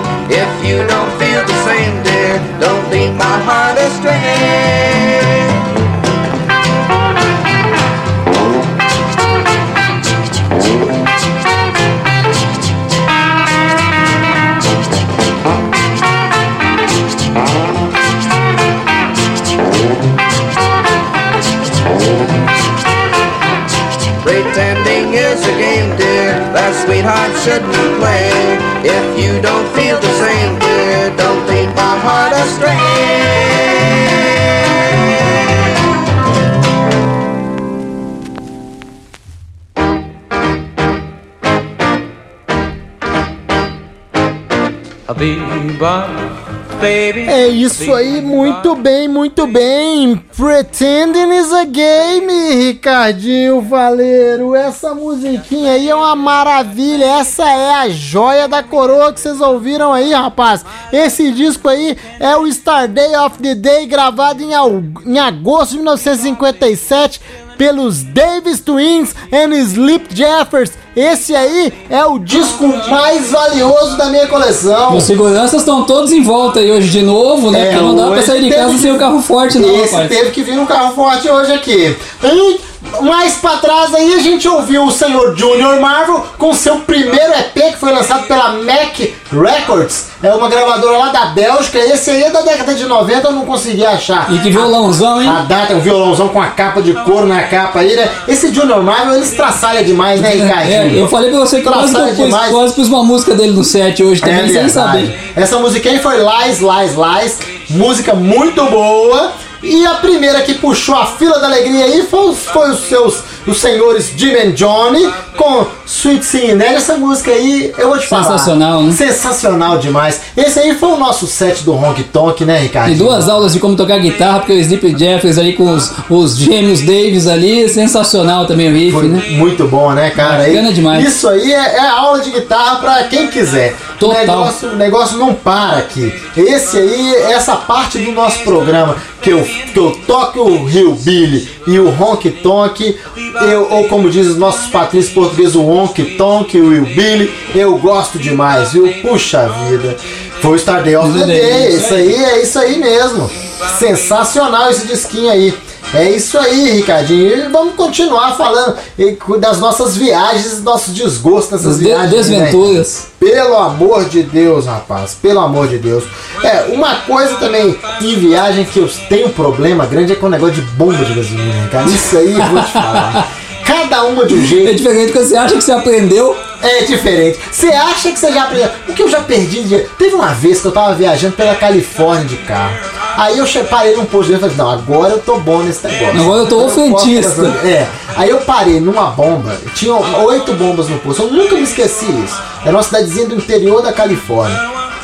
É isso aí, muito bem, muito bem. Pretending is a game, Ricardinho Valeiro. Essa musiquinha aí é uma maravilha. Essa é a joia da coroa que vocês ouviram aí, rapaz. Esse disco aí é o Star Day of the Day, gravado em, agosto de 1957 pelos Davis Twins and Sleep Jeffers. Esse aí é o disco mais valioso da minha coleção. Os seguranças estão todos em volta aí hoje de novo, né? É, Porque não dá pra sair de casa que- sem o carro forte, não, Esse rapaz. teve que vir um carro forte hoje aqui. E mais pra trás aí a gente ouviu o senhor Junior Marvel com seu primeiro EP que foi lançado pela Mac Records. É uma gravadora lá da Bélgica. Esse aí é da década de 90, eu não consegui achar. E que violãozão, hein? A data, o violãozão com a capa de couro na capa aí, né? Esse Junior Marvel, ele estraçalha demais, né, É, Ricardinho? eu falei pra você que quase demais. quase pus uma música dele no set hoje também, É sem saber. Essa aí foi Lies, Lies, Lies. Música muito boa. E a primeira que puxou a fila da alegria aí foi, foi os seus os senhores Jim and Johnny com Sweet Cinderella. Essa música aí, eu vou te falar. Sensacional, né? Sensacional demais. Esse aí foi o nosso set do Honk Tonk, né, Ricardo? E duas aulas de como tocar guitarra, porque o Sleep Jeffers ali com os, os gêmeos Davis ali, sensacional também o riff, Foi né? muito bom, né, cara? Bacana demais. Isso aí é, é aula de guitarra pra quem quiser. Total. O negócio, o negócio não para aqui. Esse aí, essa parte do nosso programa que eu, que eu toco o Hillbilly e o Honk Tonk, eu, ou como diz os nossos patrícios portugueses, o Honk Tonk e o Hillbilly, eu gosto demais, viu? Puxa vida. Foi o Star Day of the Day. Isso aí é isso aí mesmo. Sensacional esse disquinho aí. É isso aí, Ricardinho. E vamos continuar falando das nossas viagens, nossos desgostos nessas As de- viagens. né? desventuras. Pelo amor de Deus, rapaz. Pelo amor de Deus. É, uma coisa também em viagem que eu tenho problema grande é com o negócio de bomba de gasolina, cara. Isso aí eu vou te falar. Cada uma de um É jeito. diferente quando você acha que você aprendeu. É diferente. Você acha que você já aprendeu? O que eu já perdi de. Teve uma vez que eu tava viajando pela Califórnia de carro. Aí eu parei num posto de e falei, não, agora eu tô bom nesse negócio. Agora eu tô ofentista. É. Aí eu parei numa bomba, tinha oito bombas no posto. Eu nunca me esqueci isso. Era uma cidadezinha do interior da Califórnia.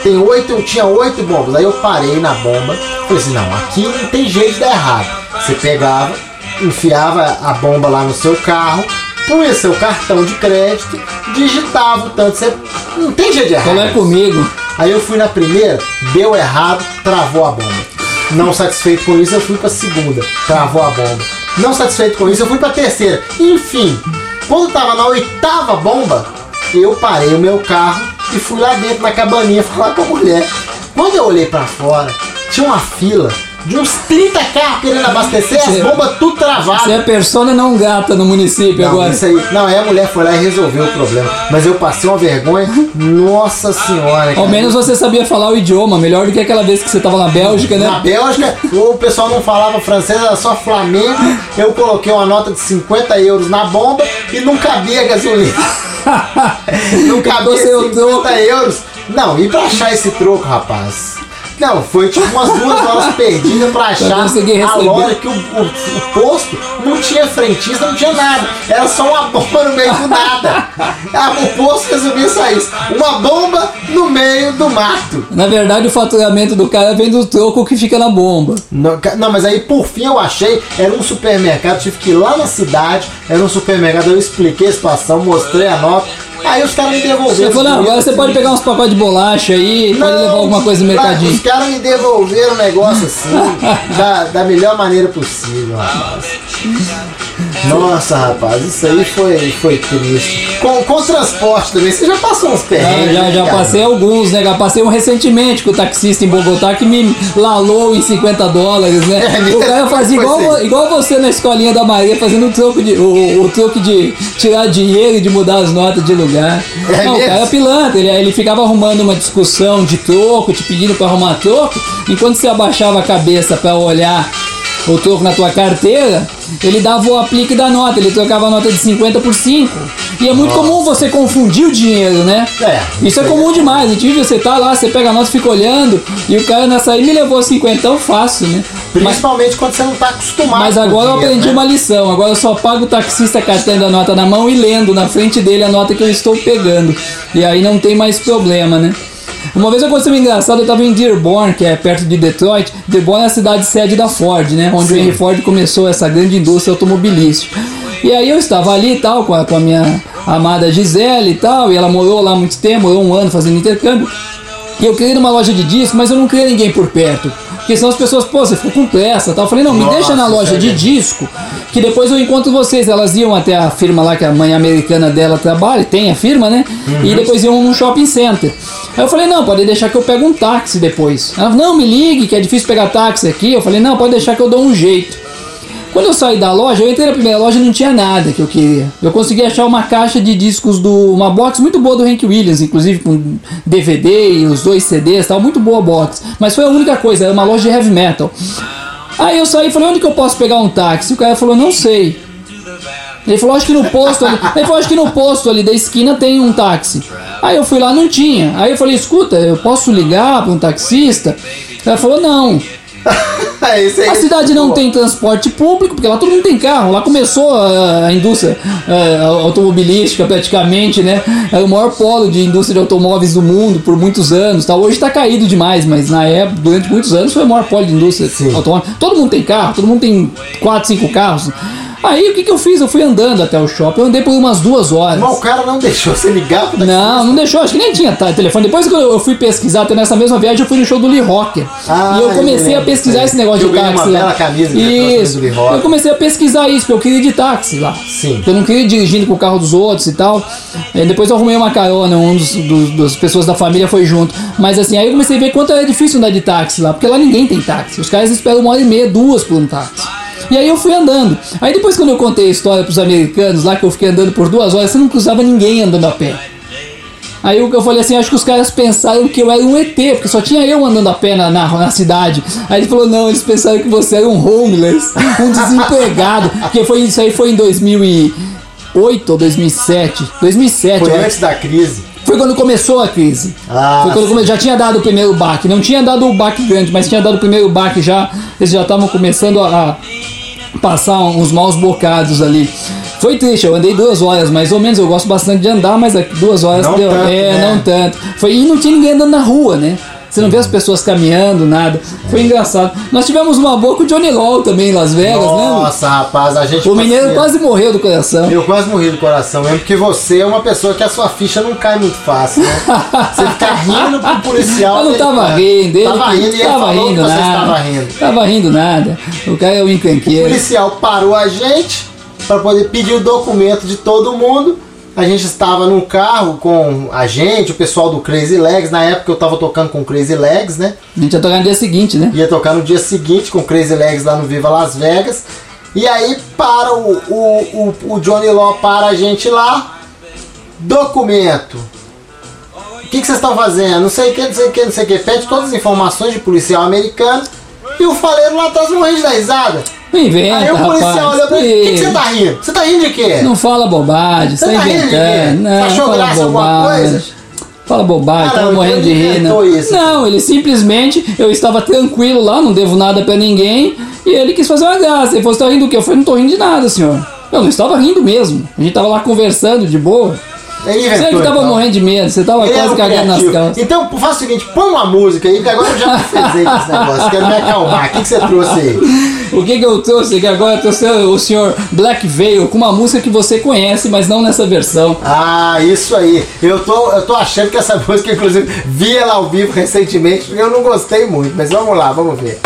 Tem oito, tinha oito bombas. Aí eu parei na bomba. Falei assim, não, aqui não tem jeito de dar errado. Você pegava, enfiava a bomba lá no seu carro, punha seu cartão de crédito, digitava o tanto. Você não tem jeito de errar. Qual é comigo? Aí eu fui na primeira, deu errado, travou a bomba. Não satisfeito com isso, eu fui pra segunda, travou a bomba. Não satisfeito com isso, eu fui pra terceira. Enfim, quando tava na oitava bomba, eu parei o meu carro e fui lá dentro na cabaninha falar com a mulher. Quando eu olhei pra fora, tinha uma fila de uns 30 carros querendo abastecer, as bombas tudo travadas. Você é persona não gata no município Não, agora. isso aí. Não, aí a mulher foi lá e resolveu o problema. Mas eu passei uma vergonha. Nossa senhora. Ao cara. menos você sabia falar o idioma, melhor do que aquela vez que você tava na Bélgica, Na né? Bélgica, o pessoal não falava francês, era só Flamengo. Eu coloquei uma nota de 50 euros na bomba e não cabia gasolina. Não cabia Você é o 50 troco. euros. Não, e pra achar esse troco, rapaz? Não, foi tipo umas duas horas perdidas pra achar conseguir a hora que o, o- o posto não tinha frentista, não tinha nada. Era só uma bomba no meio do nada. Ah, o posto resumia só isso. Uma bomba no meio do mato. Na verdade, o faturamento do cara vem do troco que fica na bomba. Não, não, mas aí por fim eu achei, era um supermercado, tive que ir lá na cidade, era um supermercado, eu expliquei a situação, mostrei a nota, aí os caras me devolveram. Você falou, não, dinheiro. agora você pode pegar uns pacotes de bolacha aí, pode levar alguma coisa no mercadinho. Os caras me devolveram o negócio assim, da, da melhor maneira possível, rapaz. Nossa, rapaz, isso aí foi, foi triste. Com, com transporte também, você já passou uns Ah, perrengues. já, né, já cara? passei alguns, né? Já passei um recentemente com o taxista em Bogotá que me lalou em 50 dólares, né? É o cara fazia igual, sim. igual você na escolinha da Maria, fazendo o troco de, o, o troco de tirar dinheiro e de mudar as notas de lugar. É Não, o mesmo? cara é pilantra, ele, ele ficava arrumando uma discussão de troco, te pedindo pra arrumar troco, enquanto você abaixava a cabeça pra olhar o troco na tua carteira, ele dava o aplique da nota, ele trocava a nota de 50 por 5. E é muito comum você confundir o dinheiro, né? É, Isso é comum demais. A gente vive, você tá lá, você pega a nota e fica olhando, e o cara nessa aí me levou 50 fácil, né? Mas, Principalmente quando você não tá acostumado. mas agora eu aprendi né? uma lição. Agora eu só pago o taxista catando a nota na mão e lendo na frente dele a nota que eu estou pegando. E aí não tem mais problema, né? Uma vez aconteceu engraçado, eu tava em Dearborn, que é perto de Detroit. Dearborn é a cidade sede da Ford, né? Onde o Henry Ford começou essa grande indústria automobilística. E aí eu estava ali e tal, com a, com a minha amada Gisele e tal, e ela morou lá muito tempo, morou um ano fazendo intercâmbio. E eu queria ir numa loja de disco, mas eu não queria ninguém por perto. Porque senão as pessoas, pô, você ficou com pressa tal. Eu falei, não, me Nossa, deixa na loja sério? de disco, que depois eu encontro vocês. Elas iam até a firma lá que a mãe americana dela trabalha, tem a firma, né? E depois iam num shopping center. Aí eu falei, não, pode deixar que eu pego um táxi depois. Ela falou, não, me ligue, que é difícil pegar táxi aqui. Eu falei, não, pode deixar que eu dou um jeito. Quando eu saí da loja, eu entrei na primeira loja e não tinha nada que eu queria. Eu consegui achar uma caixa de discos do. uma box muito boa do Hank Williams, inclusive com DVD e os dois CDs tal, muito boa box. Mas foi a única coisa, era uma loja de heavy metal. Aí eu saí e falei, onde que eu posso pegar um táxi? O cara falou, não sei. Ele falou, acho que no posto ali. Ele falou, acho que no posto ali da esquina tem um táxi. Aí eu fui lá, não tinha. Aí eu falei, escuta, eu posso ligar para um taxista? Ela falou, não. É. A cidade não Pô, tem transporte público, porque lá todo mundo tem carro. Lá começou a, a indústria eh, automobilística praticamente, né? Era o maior polo de indústria de automóveis do mundo por muitos anos. Tá? Hoje está caído demais, mas na época, durante muitos anos, foi o maior polo de indústria automóvel. Todo mundo tem carro, todo mundo tem 4, 5 carros. Aí o que, que eu fiz? Eu fui andando até o shopping. Eu andei por umas duas horas. Mas o cara não deixou você ligar Não, não deixou, acho que nem tinha tá, telefone. Depois que eu eu fui pesquisar, até nessa mesma viagem, eu fui no show do Lee Rocker. Ah, e eu eu comecei a lembro, pesquisar sei. esse negócio Eu de táxi uma lá. bela camisa eu trouxe Isso. do Lee Rocker. Eu comecei a pesquisar isso, porque eu queria ir de táxi lá. Sim. Porque eu não queria ir dirigindo com o carro dos outros e tal. E depois eu arrumei uma carona, um dos, dos, das pessoas da família foi junto. Mas assim, aí eu comecei a ver quanto era difícil andar de táxi lá, porque lá ninguém tem táxi. Os caras esperam uma hora e meia, duas por um táxi. E aí eu fui andando. Aí depois quando eu contei a história pros americanos lá, que eu fiquei andando por duas horas, você não cruzava ninguém andando a pé. Aí eu eu falei assim, acho que os caras pensaram que eu era um ET, porque só tinha eu andando a pé na, na, na cidade. Aí ele falou, não, eles pensaram que você era um homeless, um desempregado. Porque foi, isso aí foi em 2008 ou 2007. 2007, Foi antes da crise. Foi quando começou a crise. Ah, Foi quando come- já tinha dado o primeiro baque. Não tinha dado o baque grande, mas tinha dado o primeiro baque já. Eles já estavam começando a, a passar uns maus bocados ali. Foi triste, eu andei duas horas mais ou menos. Eu gosto bastante de andar, mas duas horas Não deu. tanto, é, né? não tanto. Foi, e não tinha ninguém andando na rua, né? Você não vê as pessoas caminhando, nada. Foi engraçado. Nós tivemos uma boa com o Johnny Law também em Las Vegas, né? Nossa, rapaz, a gente. O mineiro quase morreu do coração. Eu quase morri do coração mesmo, porque você é uma pessoa que a sua ficha não cai muito fácil, né? Você fica rindo pro policial. Eu não ele- tava rindo, ele Tava rindo e ele tava rindo nada. estava rindo. Tava rindo nada. O cara é um O encrenqueiro. policial parou a gente para poder pedir o documento de todo mundo. A gente estava num carro com a gente, o pessoal do Crazy Legs. Na época eu tava tocando com o Crazy Legs, né? A gente ia tocar no dia seguinte, né? Ia tocar no dia seguinte com o Crazy Legs lá no Viva Las Vegas. E aí para o, o, o, o Johnny Law para a gente lá. Documento. O que, que vocês estão fazendo? Não sei o que, não sei o que, não sei o que. Pede todas as informações de policial americano. E o faleiro lá atrás morrendo dar risada. Não inventa, Aí o policial olhou pra ele. O que, você tá rindo? Você tá rindo de quê? Não fala bobagem, você tá tá rindo de quê? inventando. Não, achou fala graça alguma bobagem. coisa? Fala bobagem, Ah, tava morrendo de ele rir, não. isso. Não, ele simplesmente, eu estava tranquilo lá, não devo nada pra ninguém, e ele quis fazer uma graça. Ele falou, você tá rindo do quê? Eu falei, não tô rindo de nada, senhor. Eu não estava rindo mesmo. A gente tava lá conversando de boa. Ele Você inventou. que tava então. morrendo de medo, você tava Ele era quase cagando nas calças. Então, faça o seguinte, põe uma música aí, que agora eu já fezei com esse negócio. Quero me acalmar. O que, que você trouxe aí? O que, que eu trouxe aqui agora? Eu trouxe o senhor Black Veil com uma música que você conhece, mas não nessa versão. Ah, isso aí. Eu tô, eu tô achando que essa música, inclusive, vi ela ao vivo recentemente, eu não gostei muito, mas vamos lá, vamos ver.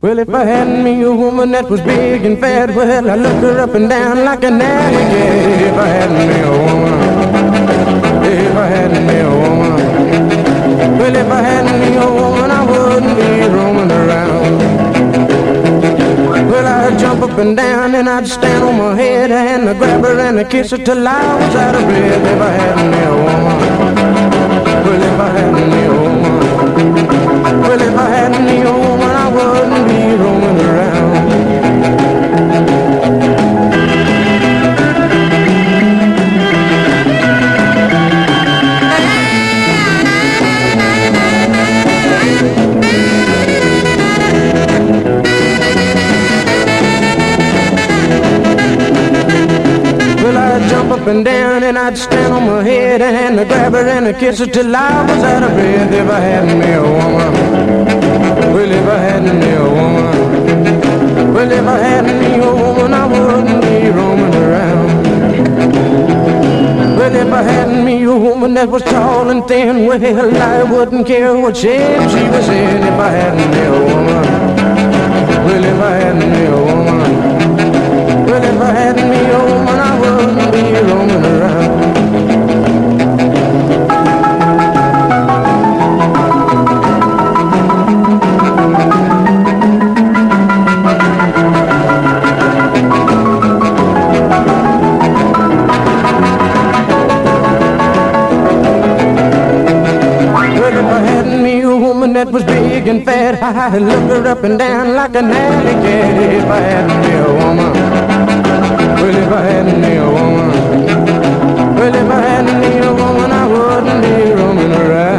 Well, if I had me a woman that was big and fat, well, I'd look her up and down like an alligator. If I had me a woman, if I had me a woman, well, if I had me a woman, I wouldn't be roaming around. Well, I'd jump up and down and I'd stand on my head and I'd grab her and I'd kiss her till I was out of breath. If I had me a woman, well, if I had me up and down and I'd stand on my head and I'd grab her and I'd kiss her till I was out of breath. If I hadn't me a woman, well, if I hadn't me a woman, well, if I hadn't me a woman, I wouldn't be roaming around. Well, if I hadn't me a woman that was tall and thin, well, I wouldn't care what shape she was in. If I hadn't me a woman, well, if I hadn't me a woman. love be roaming around. that was big and fat. I looked her up and down like an alligator if I had me a woman. Well, if I hadn't need a woman, well, if I hadn't need a woman, I wouldn't be roaming around.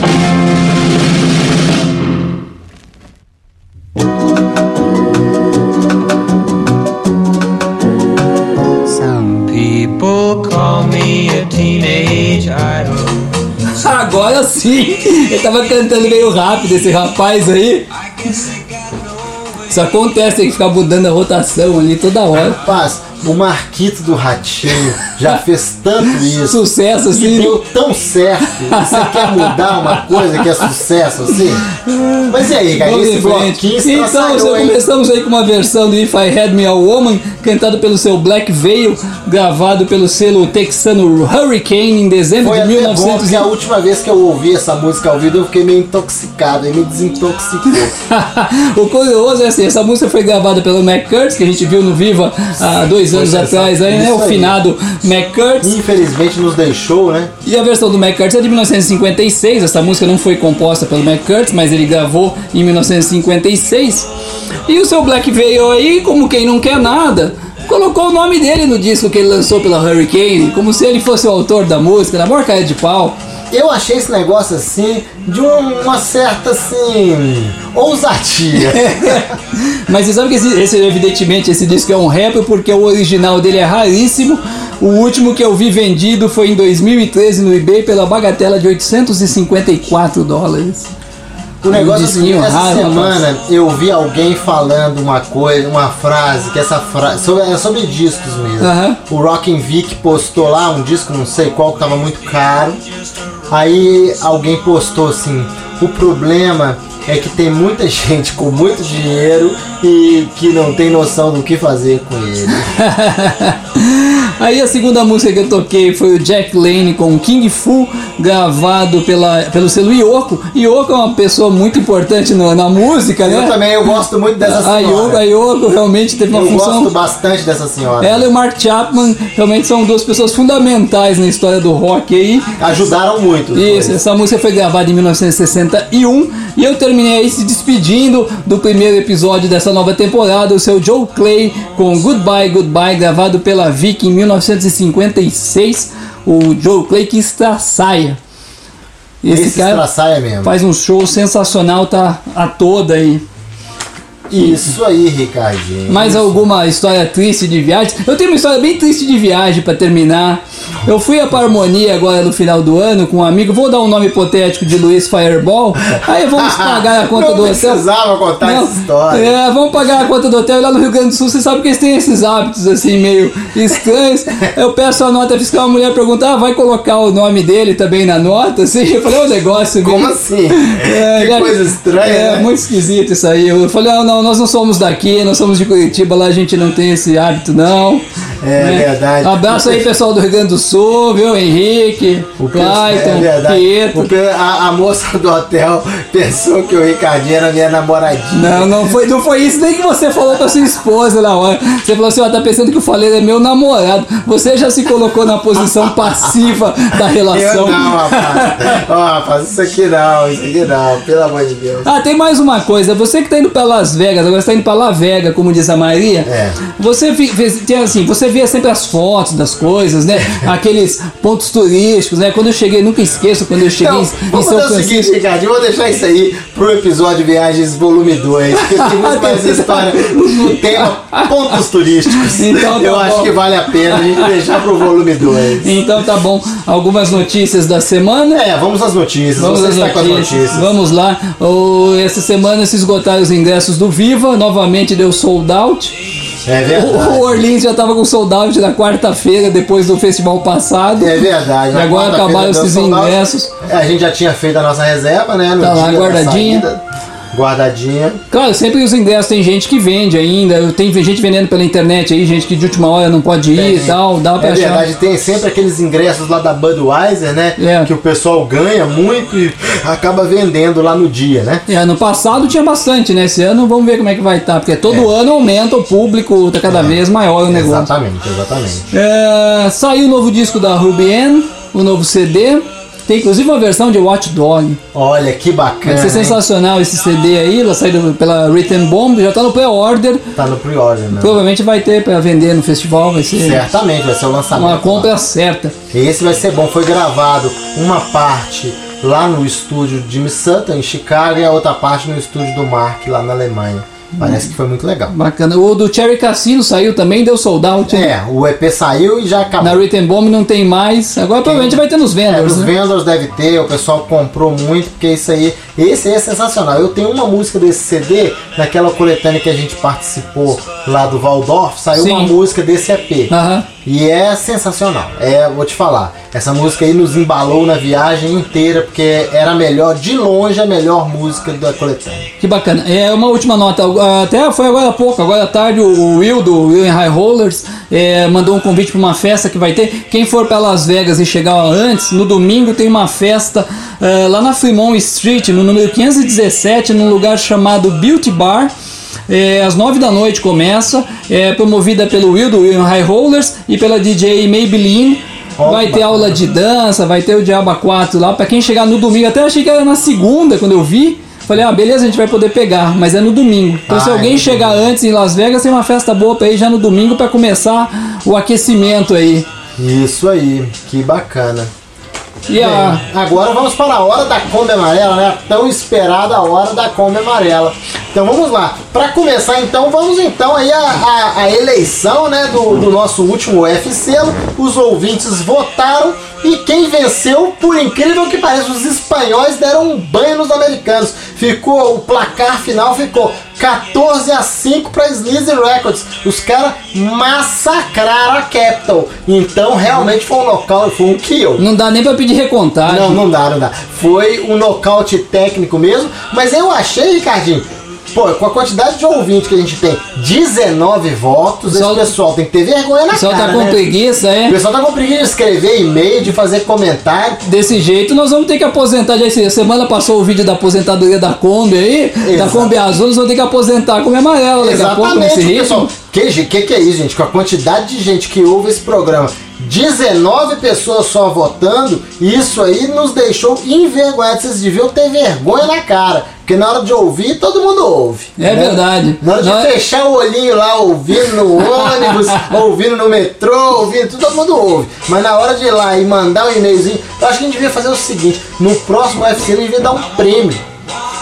Agora sim! Ele tava cantando meio rápido esse rapaz aí. Isso acontece, tem que ficar mudando a rotação ali toda hora. Rapaz, o Marquito do Ratinho já fez tanto isso. Sucesso E assim. deu tão certo. E Você quer mudar uma coisa que é sucesso assim? Mas e aí, cara? Vamos Esse bloquinho Então, hein? começamos aí com uma versão do If I Had Me a Woman, cantado pelo seu Black Veil, gravado pelo selo texano Hurricane em dezembro Foi de até bom, 1900. porque a última vez que eu ouvi essa música ao vivo eu fiquei meio intoxicado, e me desintoxicou. o curioso é assim, essa música foi gravada pelo Mac Curtis, que a gente viu no Viva há dois anos atrás, aí, né? O finado Mac Curtis. Infelizmente nos deixou, né? E a versão do Mac Curtis é de 1956. Essa música não foi composta pelo Mac Curtis, mas ele gravou em 1956. E o seu Black veio aí, como quem não quer nada, colocou o nome dele no disco que ele lançou pela Hurricane, como se ele fosse o autor da música, na maior cara de pau. Eu achei esse negócio assim, de um- uma certa assim. ousadia. Mas você sabe que esse, esse, evidentemente esse disco é um rap porque o original dele é raríssimo. O último que eu vi vendido foi em 2013 no eBay pela bagatela de 854 dólares. O negócio é disquinho essa raro, semana eu vi alguém falando uma coisa, uma frase, que essa frase. Sobre, é sobre discos mesmo. O Rockin' Vic postou lá um disco, não sei qual, que tava muito caro. Aí alguém postou assim, o problema é que tem muita gente com muito dinheiro e que não tem noção do que fazer com ele. Aí a segunda música que eu toquei foi o Jack Lane com King Fu, gravado pela, pelo selo Yoko. Yoko é uma pessoa muito importante no- na música, né? Eu também, eu gosto muito dessa A Yoko, a senhora. Yoko realmente teve uma Eu função. gosto bastante dessa senhora. Ela e o Mark Chapman realmente são duas pessoas fundamentais na história do rock aí. Ajudaram muito. Isso, dois. essa música foi gravada em 1961 e eu terminei aí se despedindo do primeiro episódio dessa nova temporada, o seu Joe Clay com Goodbye, Goodbye, gravado pela Vic em 1956. O Joe Clay que estraçaia. Esse, Esse cara faz um show sensacional, tá a toda aí. Isso aí, Ricardinho. Mais alguma história triste de viagem? Eu tenho uma história bem triste de viagem pra terminar. Eu fui a Parmonia agora no final do ano com um amigo, vou dar um nome hipotético de Luiz Fireball. Aí vamos pagar a conta Não do hotel. precisava contar essa história. É, vamos pagar a conta do hotel e lá no Rio Grande do Sul. Você sabe que eles têm esses hábitos assim meio estranhos. Eu peço a nota fiscal, a mulher pergunta: ah, vai colocar o nome dele também na nota? Assim, eu falei: é um negócio. Como assim? É, que coisa estranha, É, né? muito esquisito isso aí. Eu falei, ah, não, nós não somos daqui, nós somos de Curitiba, lá a gente não tem esse hábito, não. É Né? verdade. Abraço aí, pessoal do Rio Grande do Sul, viu? Henrique, O Clayton, é. Pietro. A, a moça do hotel pensou que o Ricardinho era minha namoradinha. Não, não foi, não foi isso nem que você falou pra sua esposa na hora. Você falou assim, ó, tá pensando que o Faleiro é meu namorado. Você já se colocou na posição passiva da relação. Eu não, rapaz. Ó, rapaz, isso aqui não, isso aqui não, pelo amor de Deus. Ah, tem mais uma coisa. Você que tá indo pra Las Vegas, agora você tá indo pra La Vega, como diz a Maria. É. Você tem assim, você via sempre as fotos das coisas, né? Aqueles pontos turísticos, né? Quando eu cheguei, nunca esqueço quando eu cheguei Então, em- em vamos São fazer o seguinte, Francisco. Ricardinho, vou deixar isso aí pro episódio Viagens Volume 2, porque tem muito mais história no tema pontos turísticos. Então tá Eu bom. acho que vale a pena a gente deixar pro volume 2. Então tá bom. Algumas notícias da semana. É, vamos às notícias. Vamos Você às está com as notícias. notícias. Vamos lá. O- essa semana se esgotaram os ingressos do Viva. Novamente deu sold out. É verdade. O Orleans já tava com sold out na quarta-feira, depois do festival passado. É verdade. E agora acabaram esses ingressos. É, A gente já tinha feito a nossa reserva, né? No Tá lá, guardadinha. Guardadinha. Claro, sempre os ingressos tem gente que vende ainda. Tem gente vendendo pela internet aí, gente que de última hora não pode ir Tem. e tal. Dá pra É achar. verdade, tem sempre aqueles ingressos lá da Budweiser, né? É. Que o pessoal ganha muito e acaba vendendo lá no dia, né? É, ano passado tinha bastante, né? Esse ano vamos ver como é que vai estar. porque todo ano aumenta o público, tá cada vez maior o negócio. Exatamente, exatamente. É, saiu o novo disco da Ruby Ann, o novo CD. Tem inclusive uma versão de Watch Dog. Olha que bacana. Vai ser hein? sensacional esse CD aí, ela saiu pela Written Bomb, já tá no pré-order. Tá no pre-order, né? Provavelmente vai ter pra vender no festival, vai ser Certamente vai ser o lançamento. uma compra certa. Esse vai ser bom. Foi gravado uma parte lá no estúdio de Jimmy Sutton, em Chicago, e a outra parte no estúdio do Mark, lá na Alemanha. Parece que foi muito legal. Bacana. O do Cherry Cassino saiu também, deu sold out. né? É, o EP saiu e já Na acabou. Written Bomb não tem mais. Agora provavelmente vai ter nos É, vendors, os né? vendors deve ter, o pessoal comprou muito, porque isso aí, esse aí é sensacional. Eu tenho uma música desse CD, naquela coletânea que a gente participou lá do Waldorf, saiu Sim. uma música desse EP. Aham. E é sensacional. É, vou te falar, essa música aí nos embalou na viagem inteira, porque era a melhor, de longe, a melhor música da coletânea. Que bacana. É uma última nota. Até foi agora há pouco, agora à tarde, o Will do Will and High Rollers é, mandou um convite para uma festa que vai ter. Quem for para Las Vegas e chegar antes, no domingo tem uma festa é, lá na Fremont Street, no número 517, num lugar chamado Beauty Bar. É, às 9 da noite começa, é promovida pelo Will do Will and High Rollers e pela DJ Maybelline. Vai ter aula de dança, vai ter o Diaba 4 lá. Pra quem chegar no domingo, até achei que era na segunda quando eu vi. Falei, ah, beleza, a gente vai poder pegar, mas é no domingo. Então, se Ah, é alguém no chegar antes em Las Vegas, tem uma festa boa pra ir já no domingo pra começar o aquecimento aí. Isso aí, que bacana. E a. Agora vamos para a hora da Kombi Amarela, né? A tão esperada hora da Kombi Amarela. Então vamos lá. Para começar então, vamos então aí a, a, a eleição né, do, do nosso último UFC. Os ouvintes votaram e quem venceu, por incrível que pareça, os espanhóis deram um banho nos americanos. Ficou, o placar final ficou 14 a 5 para Sleazy Records. Os caras massacraram a Capital. Então realmente foi um nocaute, foi um kill. Não dá nem pra pedir recontagem. Não, não dá, não dá. Foi um nocaute técnico mesmo, mas eu achei, Ricardinho, pô, com a quantidade de ouvintes que a gente tem, 19 votos, Pessoal- esse pessoal tem que ter vergonha O na pessoal cara, tá com né? preguiça, O é? pessoal tá com preguiça de escrever e-mail, de fazer comentário. Desse jeito, nós vamos ter que aposentar. Já esse- semana passou o vídeo da aposentadoria da Kombi aí, da Exato. Kombi Azul, nós vamos ter que aposentar como é amarela daqui a pouco nesse Exatamente, ritmo. pessoal. Que, que que é isso, gente? Com a quantidade de gente que ouve esse programa, 19 pessoas só votando, isso aí nos deixou envergonhados. Vocês deviam ter vergonha na cara. Porque na hora de ouvir, todo mundo ouve. É verdade. Na hora de fechar o olhinho lá, ouvindo no ônibus, ouvindo no metrô, ouvindo, todo mundo ouve. Mas na hora de ir lá e mandar um e-mailzinho, eu acho que a gente devia fazer o seguinte: no próximo UFC a gente devia dar um prêmio.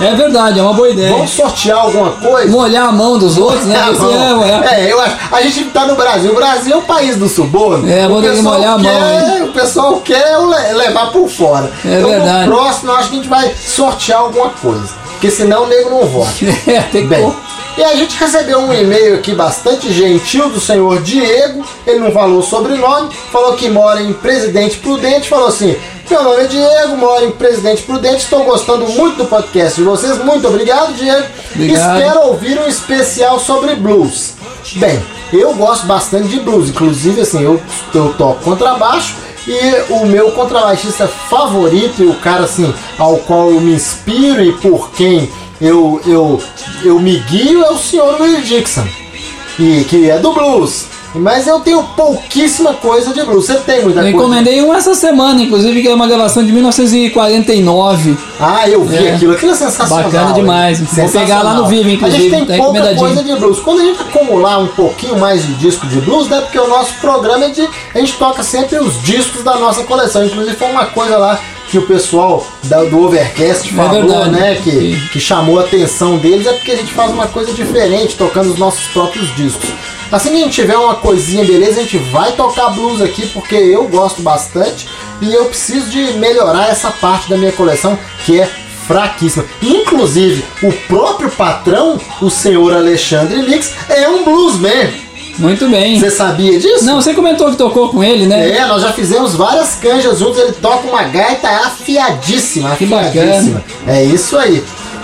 É verdade, é uma boa ideia. Vamos sortear alguma coisa? Molhar a mão dos outros, né? É, molhar. É, eu acho. A gente tá no Brasil. O Brasil é o país do suborno. É, vou ter que molhar a mão, quer- O pessoal quer le- levar por fora. É então, verdade. No próximo, eu acho que a gente vai sortear alguma coisa. Porque senão o nego não vota. É, tem que Bem, e a gente recebeu um e-mail aqui bastante gentil do senhor Diego. Ele não falou o sobrenome, falou que mora em Presidente Prudente. Falou assim: Meu nome é Diego, moro em Presidente Prudente. Estou gostando muito do podcast de vocês. Muito obrigado, Diego. Obrigado. Espero ouvir um especial sobre blues. Bem, eu gosto bastante de blues. Inclusive, assim, eu, eu toco contrabaixo. E o meu contrabaixista favorito e o cara assim ao qual eu me inspiro e por quem eu, eu, eu me guio é o senhor Will Dixon, e, que é do blues. Mas eu tenho pouquíssima coisa de blues. Você tem muita Eu coisa? encomendei um essa semana, inclusive, que é uma gravação de 1949. Ah, eu vi É. aquilo. Aquilo é sensacional. Bacana demais. hein? Vou pegar lá no Vivo, inclusive, A gente tem tá pouca coisa de blues. Quando a gente acumular um pouquinho mais de disco de blues, né? Porque o nosso programa é de. A gente toca sempre os discos da nossa coleção. Inclusive foi uma coisa lá que o pessoal da- do Overcast falou, É né? Que, Sim. que chamou a atenção deles, é porque a gente faz uma coisa diferente, tocando os nossos próprios discos. Assim que a gente tiver uma coisinha beleza, a gente vai tocar blues aqui, porque eu gosto bastante e eu preciso de melhorar essa parte da minha coleção que é fraquíssima. Inclusive, o próprio patrão, o senhor Alexandre Lix, é um bluesman. Muito bem. Você sabia disso? Não, você comentou que tocou com ele, né? É, nós já fizemos várias canjas juntos, ele toca uma gaita afiadíssima, Que afiadíssima. É isso aí.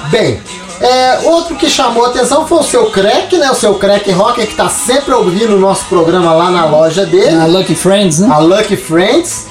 Bem, é, outro que chamou a atenção foi o seu Crack, né? O seu Crack Rocker, que tá sempre ouvindo o nosso programa lá na loja dele, Na Lucky Friends, né? a Lucky Friends,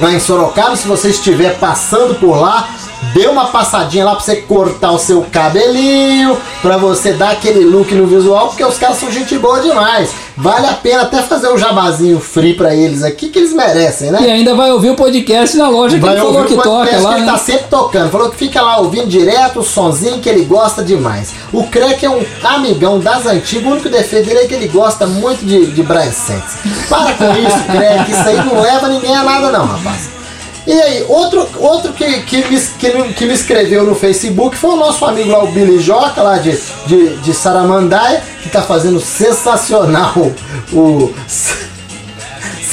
lá em Sorocaba. Se você estiver passando por lá, dê uma passadinha lá pra você cortar o seu cabelinho, pra você dar aquele look no visual, porque os caras são gente boa demais. Vale a pena até fazer um jabazinho free pra eles aqui, que eles merecem, né? E ainda vai ouvir o podcast na loja que Vai ele falou que o toca lá, que ele né? tá sempre tocando. Falou que fica lá ouvindo direto o sonzinho que ele gosta demais. O Crack é um amigão das antigas. O único defeito dele é que ele gosta muito de, de Brian Setz. Para com isso, Crack. Isso aí não leva ninguém a nada, não, rapaz. E aí, outro, outro que, que, me, que, que me escreveu no Facebook foi o nosso amigo lá, o Billy Joca, lá de, de, de Saramandaia, que tá fazendo sensacional o.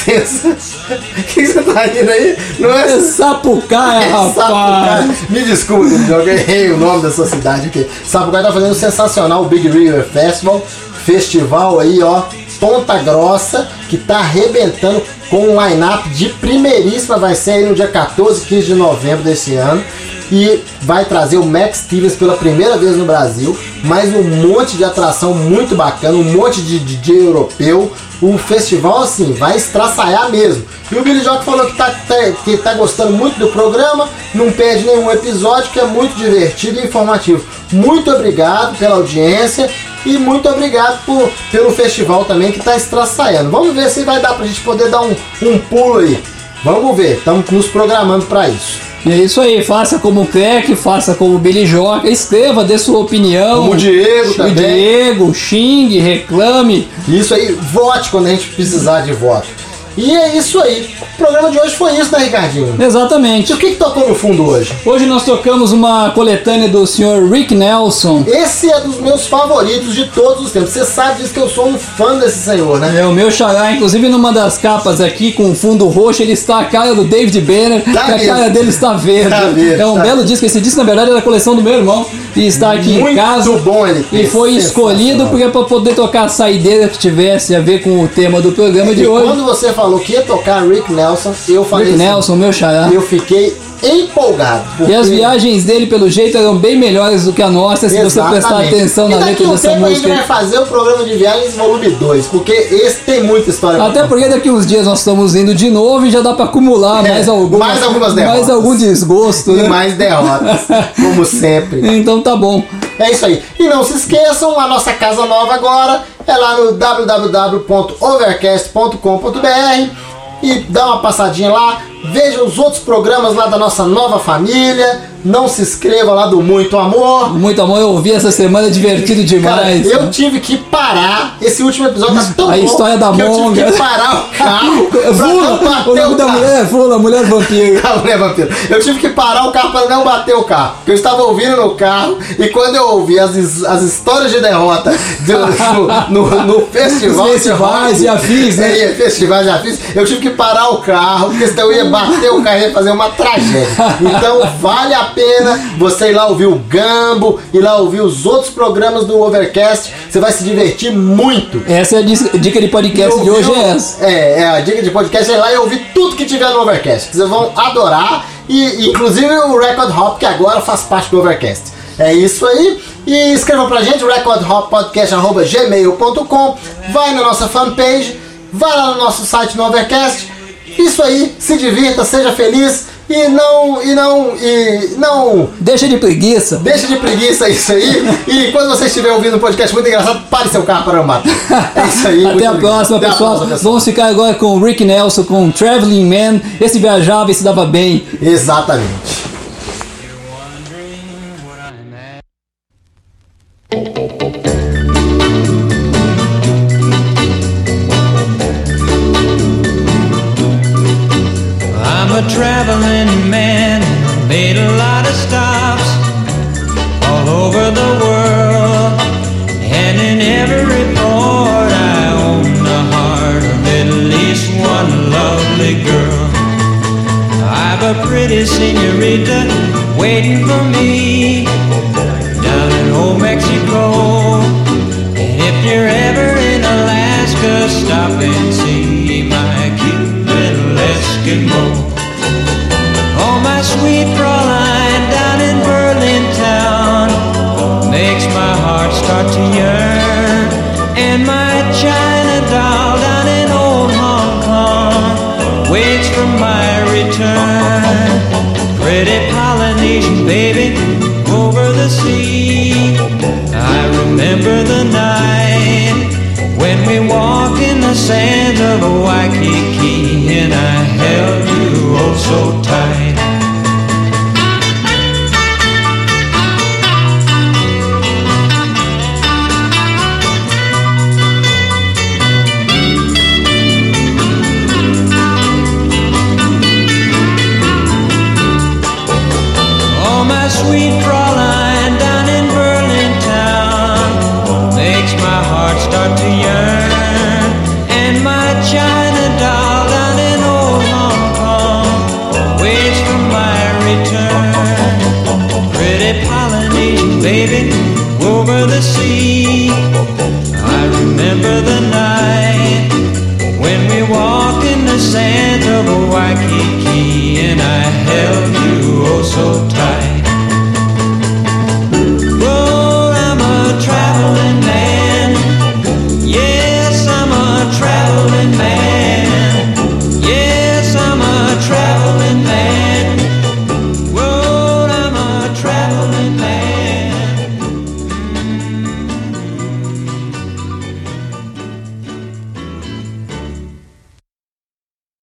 O que você tá rindo aí? Não é Sapucaia, é rapaz. Sapucaia. Me desculpe, eu errei o nome da sua cidade aqui. Sapucaia tá fazendo sensacional o Big River Festival, festival aí, ó, Ponta Grossa, que tá arrebentando com um line-up de primeiríssima, vai ser aí no dia 14, 15 de novembro desse ano. E vai trazer o Max Stevens pela primeira vez no Brasil, mais um monte de atração muito bacana, um monte de DJ europeu. O festival, assim, vai estraçaiar mesmo. E o Billy Jock falou que tá, tá- que tá gostando muito do programa, não perde nenhum episódio, que é muito divertido e informativo. Muito obrigado pela audiência e muito obrigado por, pelo festival também que está estraçaiando. Vamos ver se vai dar pra gente poder dar um, um pulo aí. Vamos ver, estamos nos programando para isso. E é isso aí, faça como o Crack, faça como o Billy Joca, escreva, dê sua opinião. Como o Diego o também. Diego, xingue, reclame. Isso aí, vote quando a gente precisar de voto. E é isso aí. O programa de hoje foi isso, né, Ricardinho? Exatamente. E o que, que tocou no fundo hoje? Hoje nós tocamos uma coletânea do Sr. Rick Nelson. Esse é dos meus favoritos de todos os tempos. Você sabe disso que eu sou um fã desse senhor, né? É o meu xará, inclusive numa das capas aqui com fundo roxo, ele está a cara do David Banner, Tá que a cara dele está verde. Tá verde, é um tá. belo disco, esse disco na verdade é da coleção do meu irmão e está aqui Muito em casa. bom ele. E foi escolhido porque é para poder tocar a saideira que tivesse a ver com o tema do programa de hoje. quando você falou que ia tocar Rick Nelson, eu falei Rick assim, Nelson, meu xará. eu fiquei empolgado. E as porque- viagens dele, pelo jeito, eram bem melhores do que a nossa, se você prestar Exatamente. atenção e na letra um dessa tempo a gente música. vai fazer o programa de viagens volume 2, porque esse tem muita história. Até porque daqui uns dias nós estamos indo de novo e já dá pra acumular É, mais algumas, mais algumas derrotas. mais algum desgosto, E né? mais derrotas, como sempre. Então tá bom. É isso aí. E não se esqueçam, a nossa casa nova agora é lá no www.overcast.com.br e dá uma passadinha lá, veja os outros programas lá da nossa nova família. Não se inscreva lá do Muito Amor. Muito amor, eu ouvi essa semana, é divertido Cara, demais. eu tive que parar. Esse último episódio tá tão A bom história da que eu tive monga. que parar o carro pra bater o nome o da mulher é Fula, mulher vampiro. Calma, né, vampiro? Eu tive que parar o carro para não bater o carro. Porque eu estava ouvindo no carro e quando eu ouvi as, as histórias de derrota do- no, no, no festival. Festivais e afins, né? É, festivais e afins. Eu tive que parar o carro, porque senão eu ia bater o carro e fazer uma tragédia. Então vale a pena você ir lá ouvir o Gambo, ir lá ouvir os outros programas do Overcast. Você vai se divertir muito. Essa é a dica de podcast de hoje, é essa. É, é, a dica de podcast é ir lá e ouvir tudo que tiver no Overcast. Vocês vão adorar. E inclusive o Record Hop, que agora faz parte do Overcast. É isso aí. E escreva pra gente, recordhoppodcast.gmail.com. Vai na nossa fanpage, vai lá no nosso site no Overcast. Isso aí, se divirta, seja feliz e não. E não. E não. Deixa de preguiça. Deixa de preguiça isso aí. E quando você estiver ouvindo um podcast muito engraçado, pare seu carro para matar. É isso aí. Até a próxima, Até a pessoal. próxima, pessoal. Vamos ficar agora com o Rick Nelson, com o Traveling Man. Esse viajava e se dava bem. Exatamente. Night. When we walked in the sands of Waikiki and I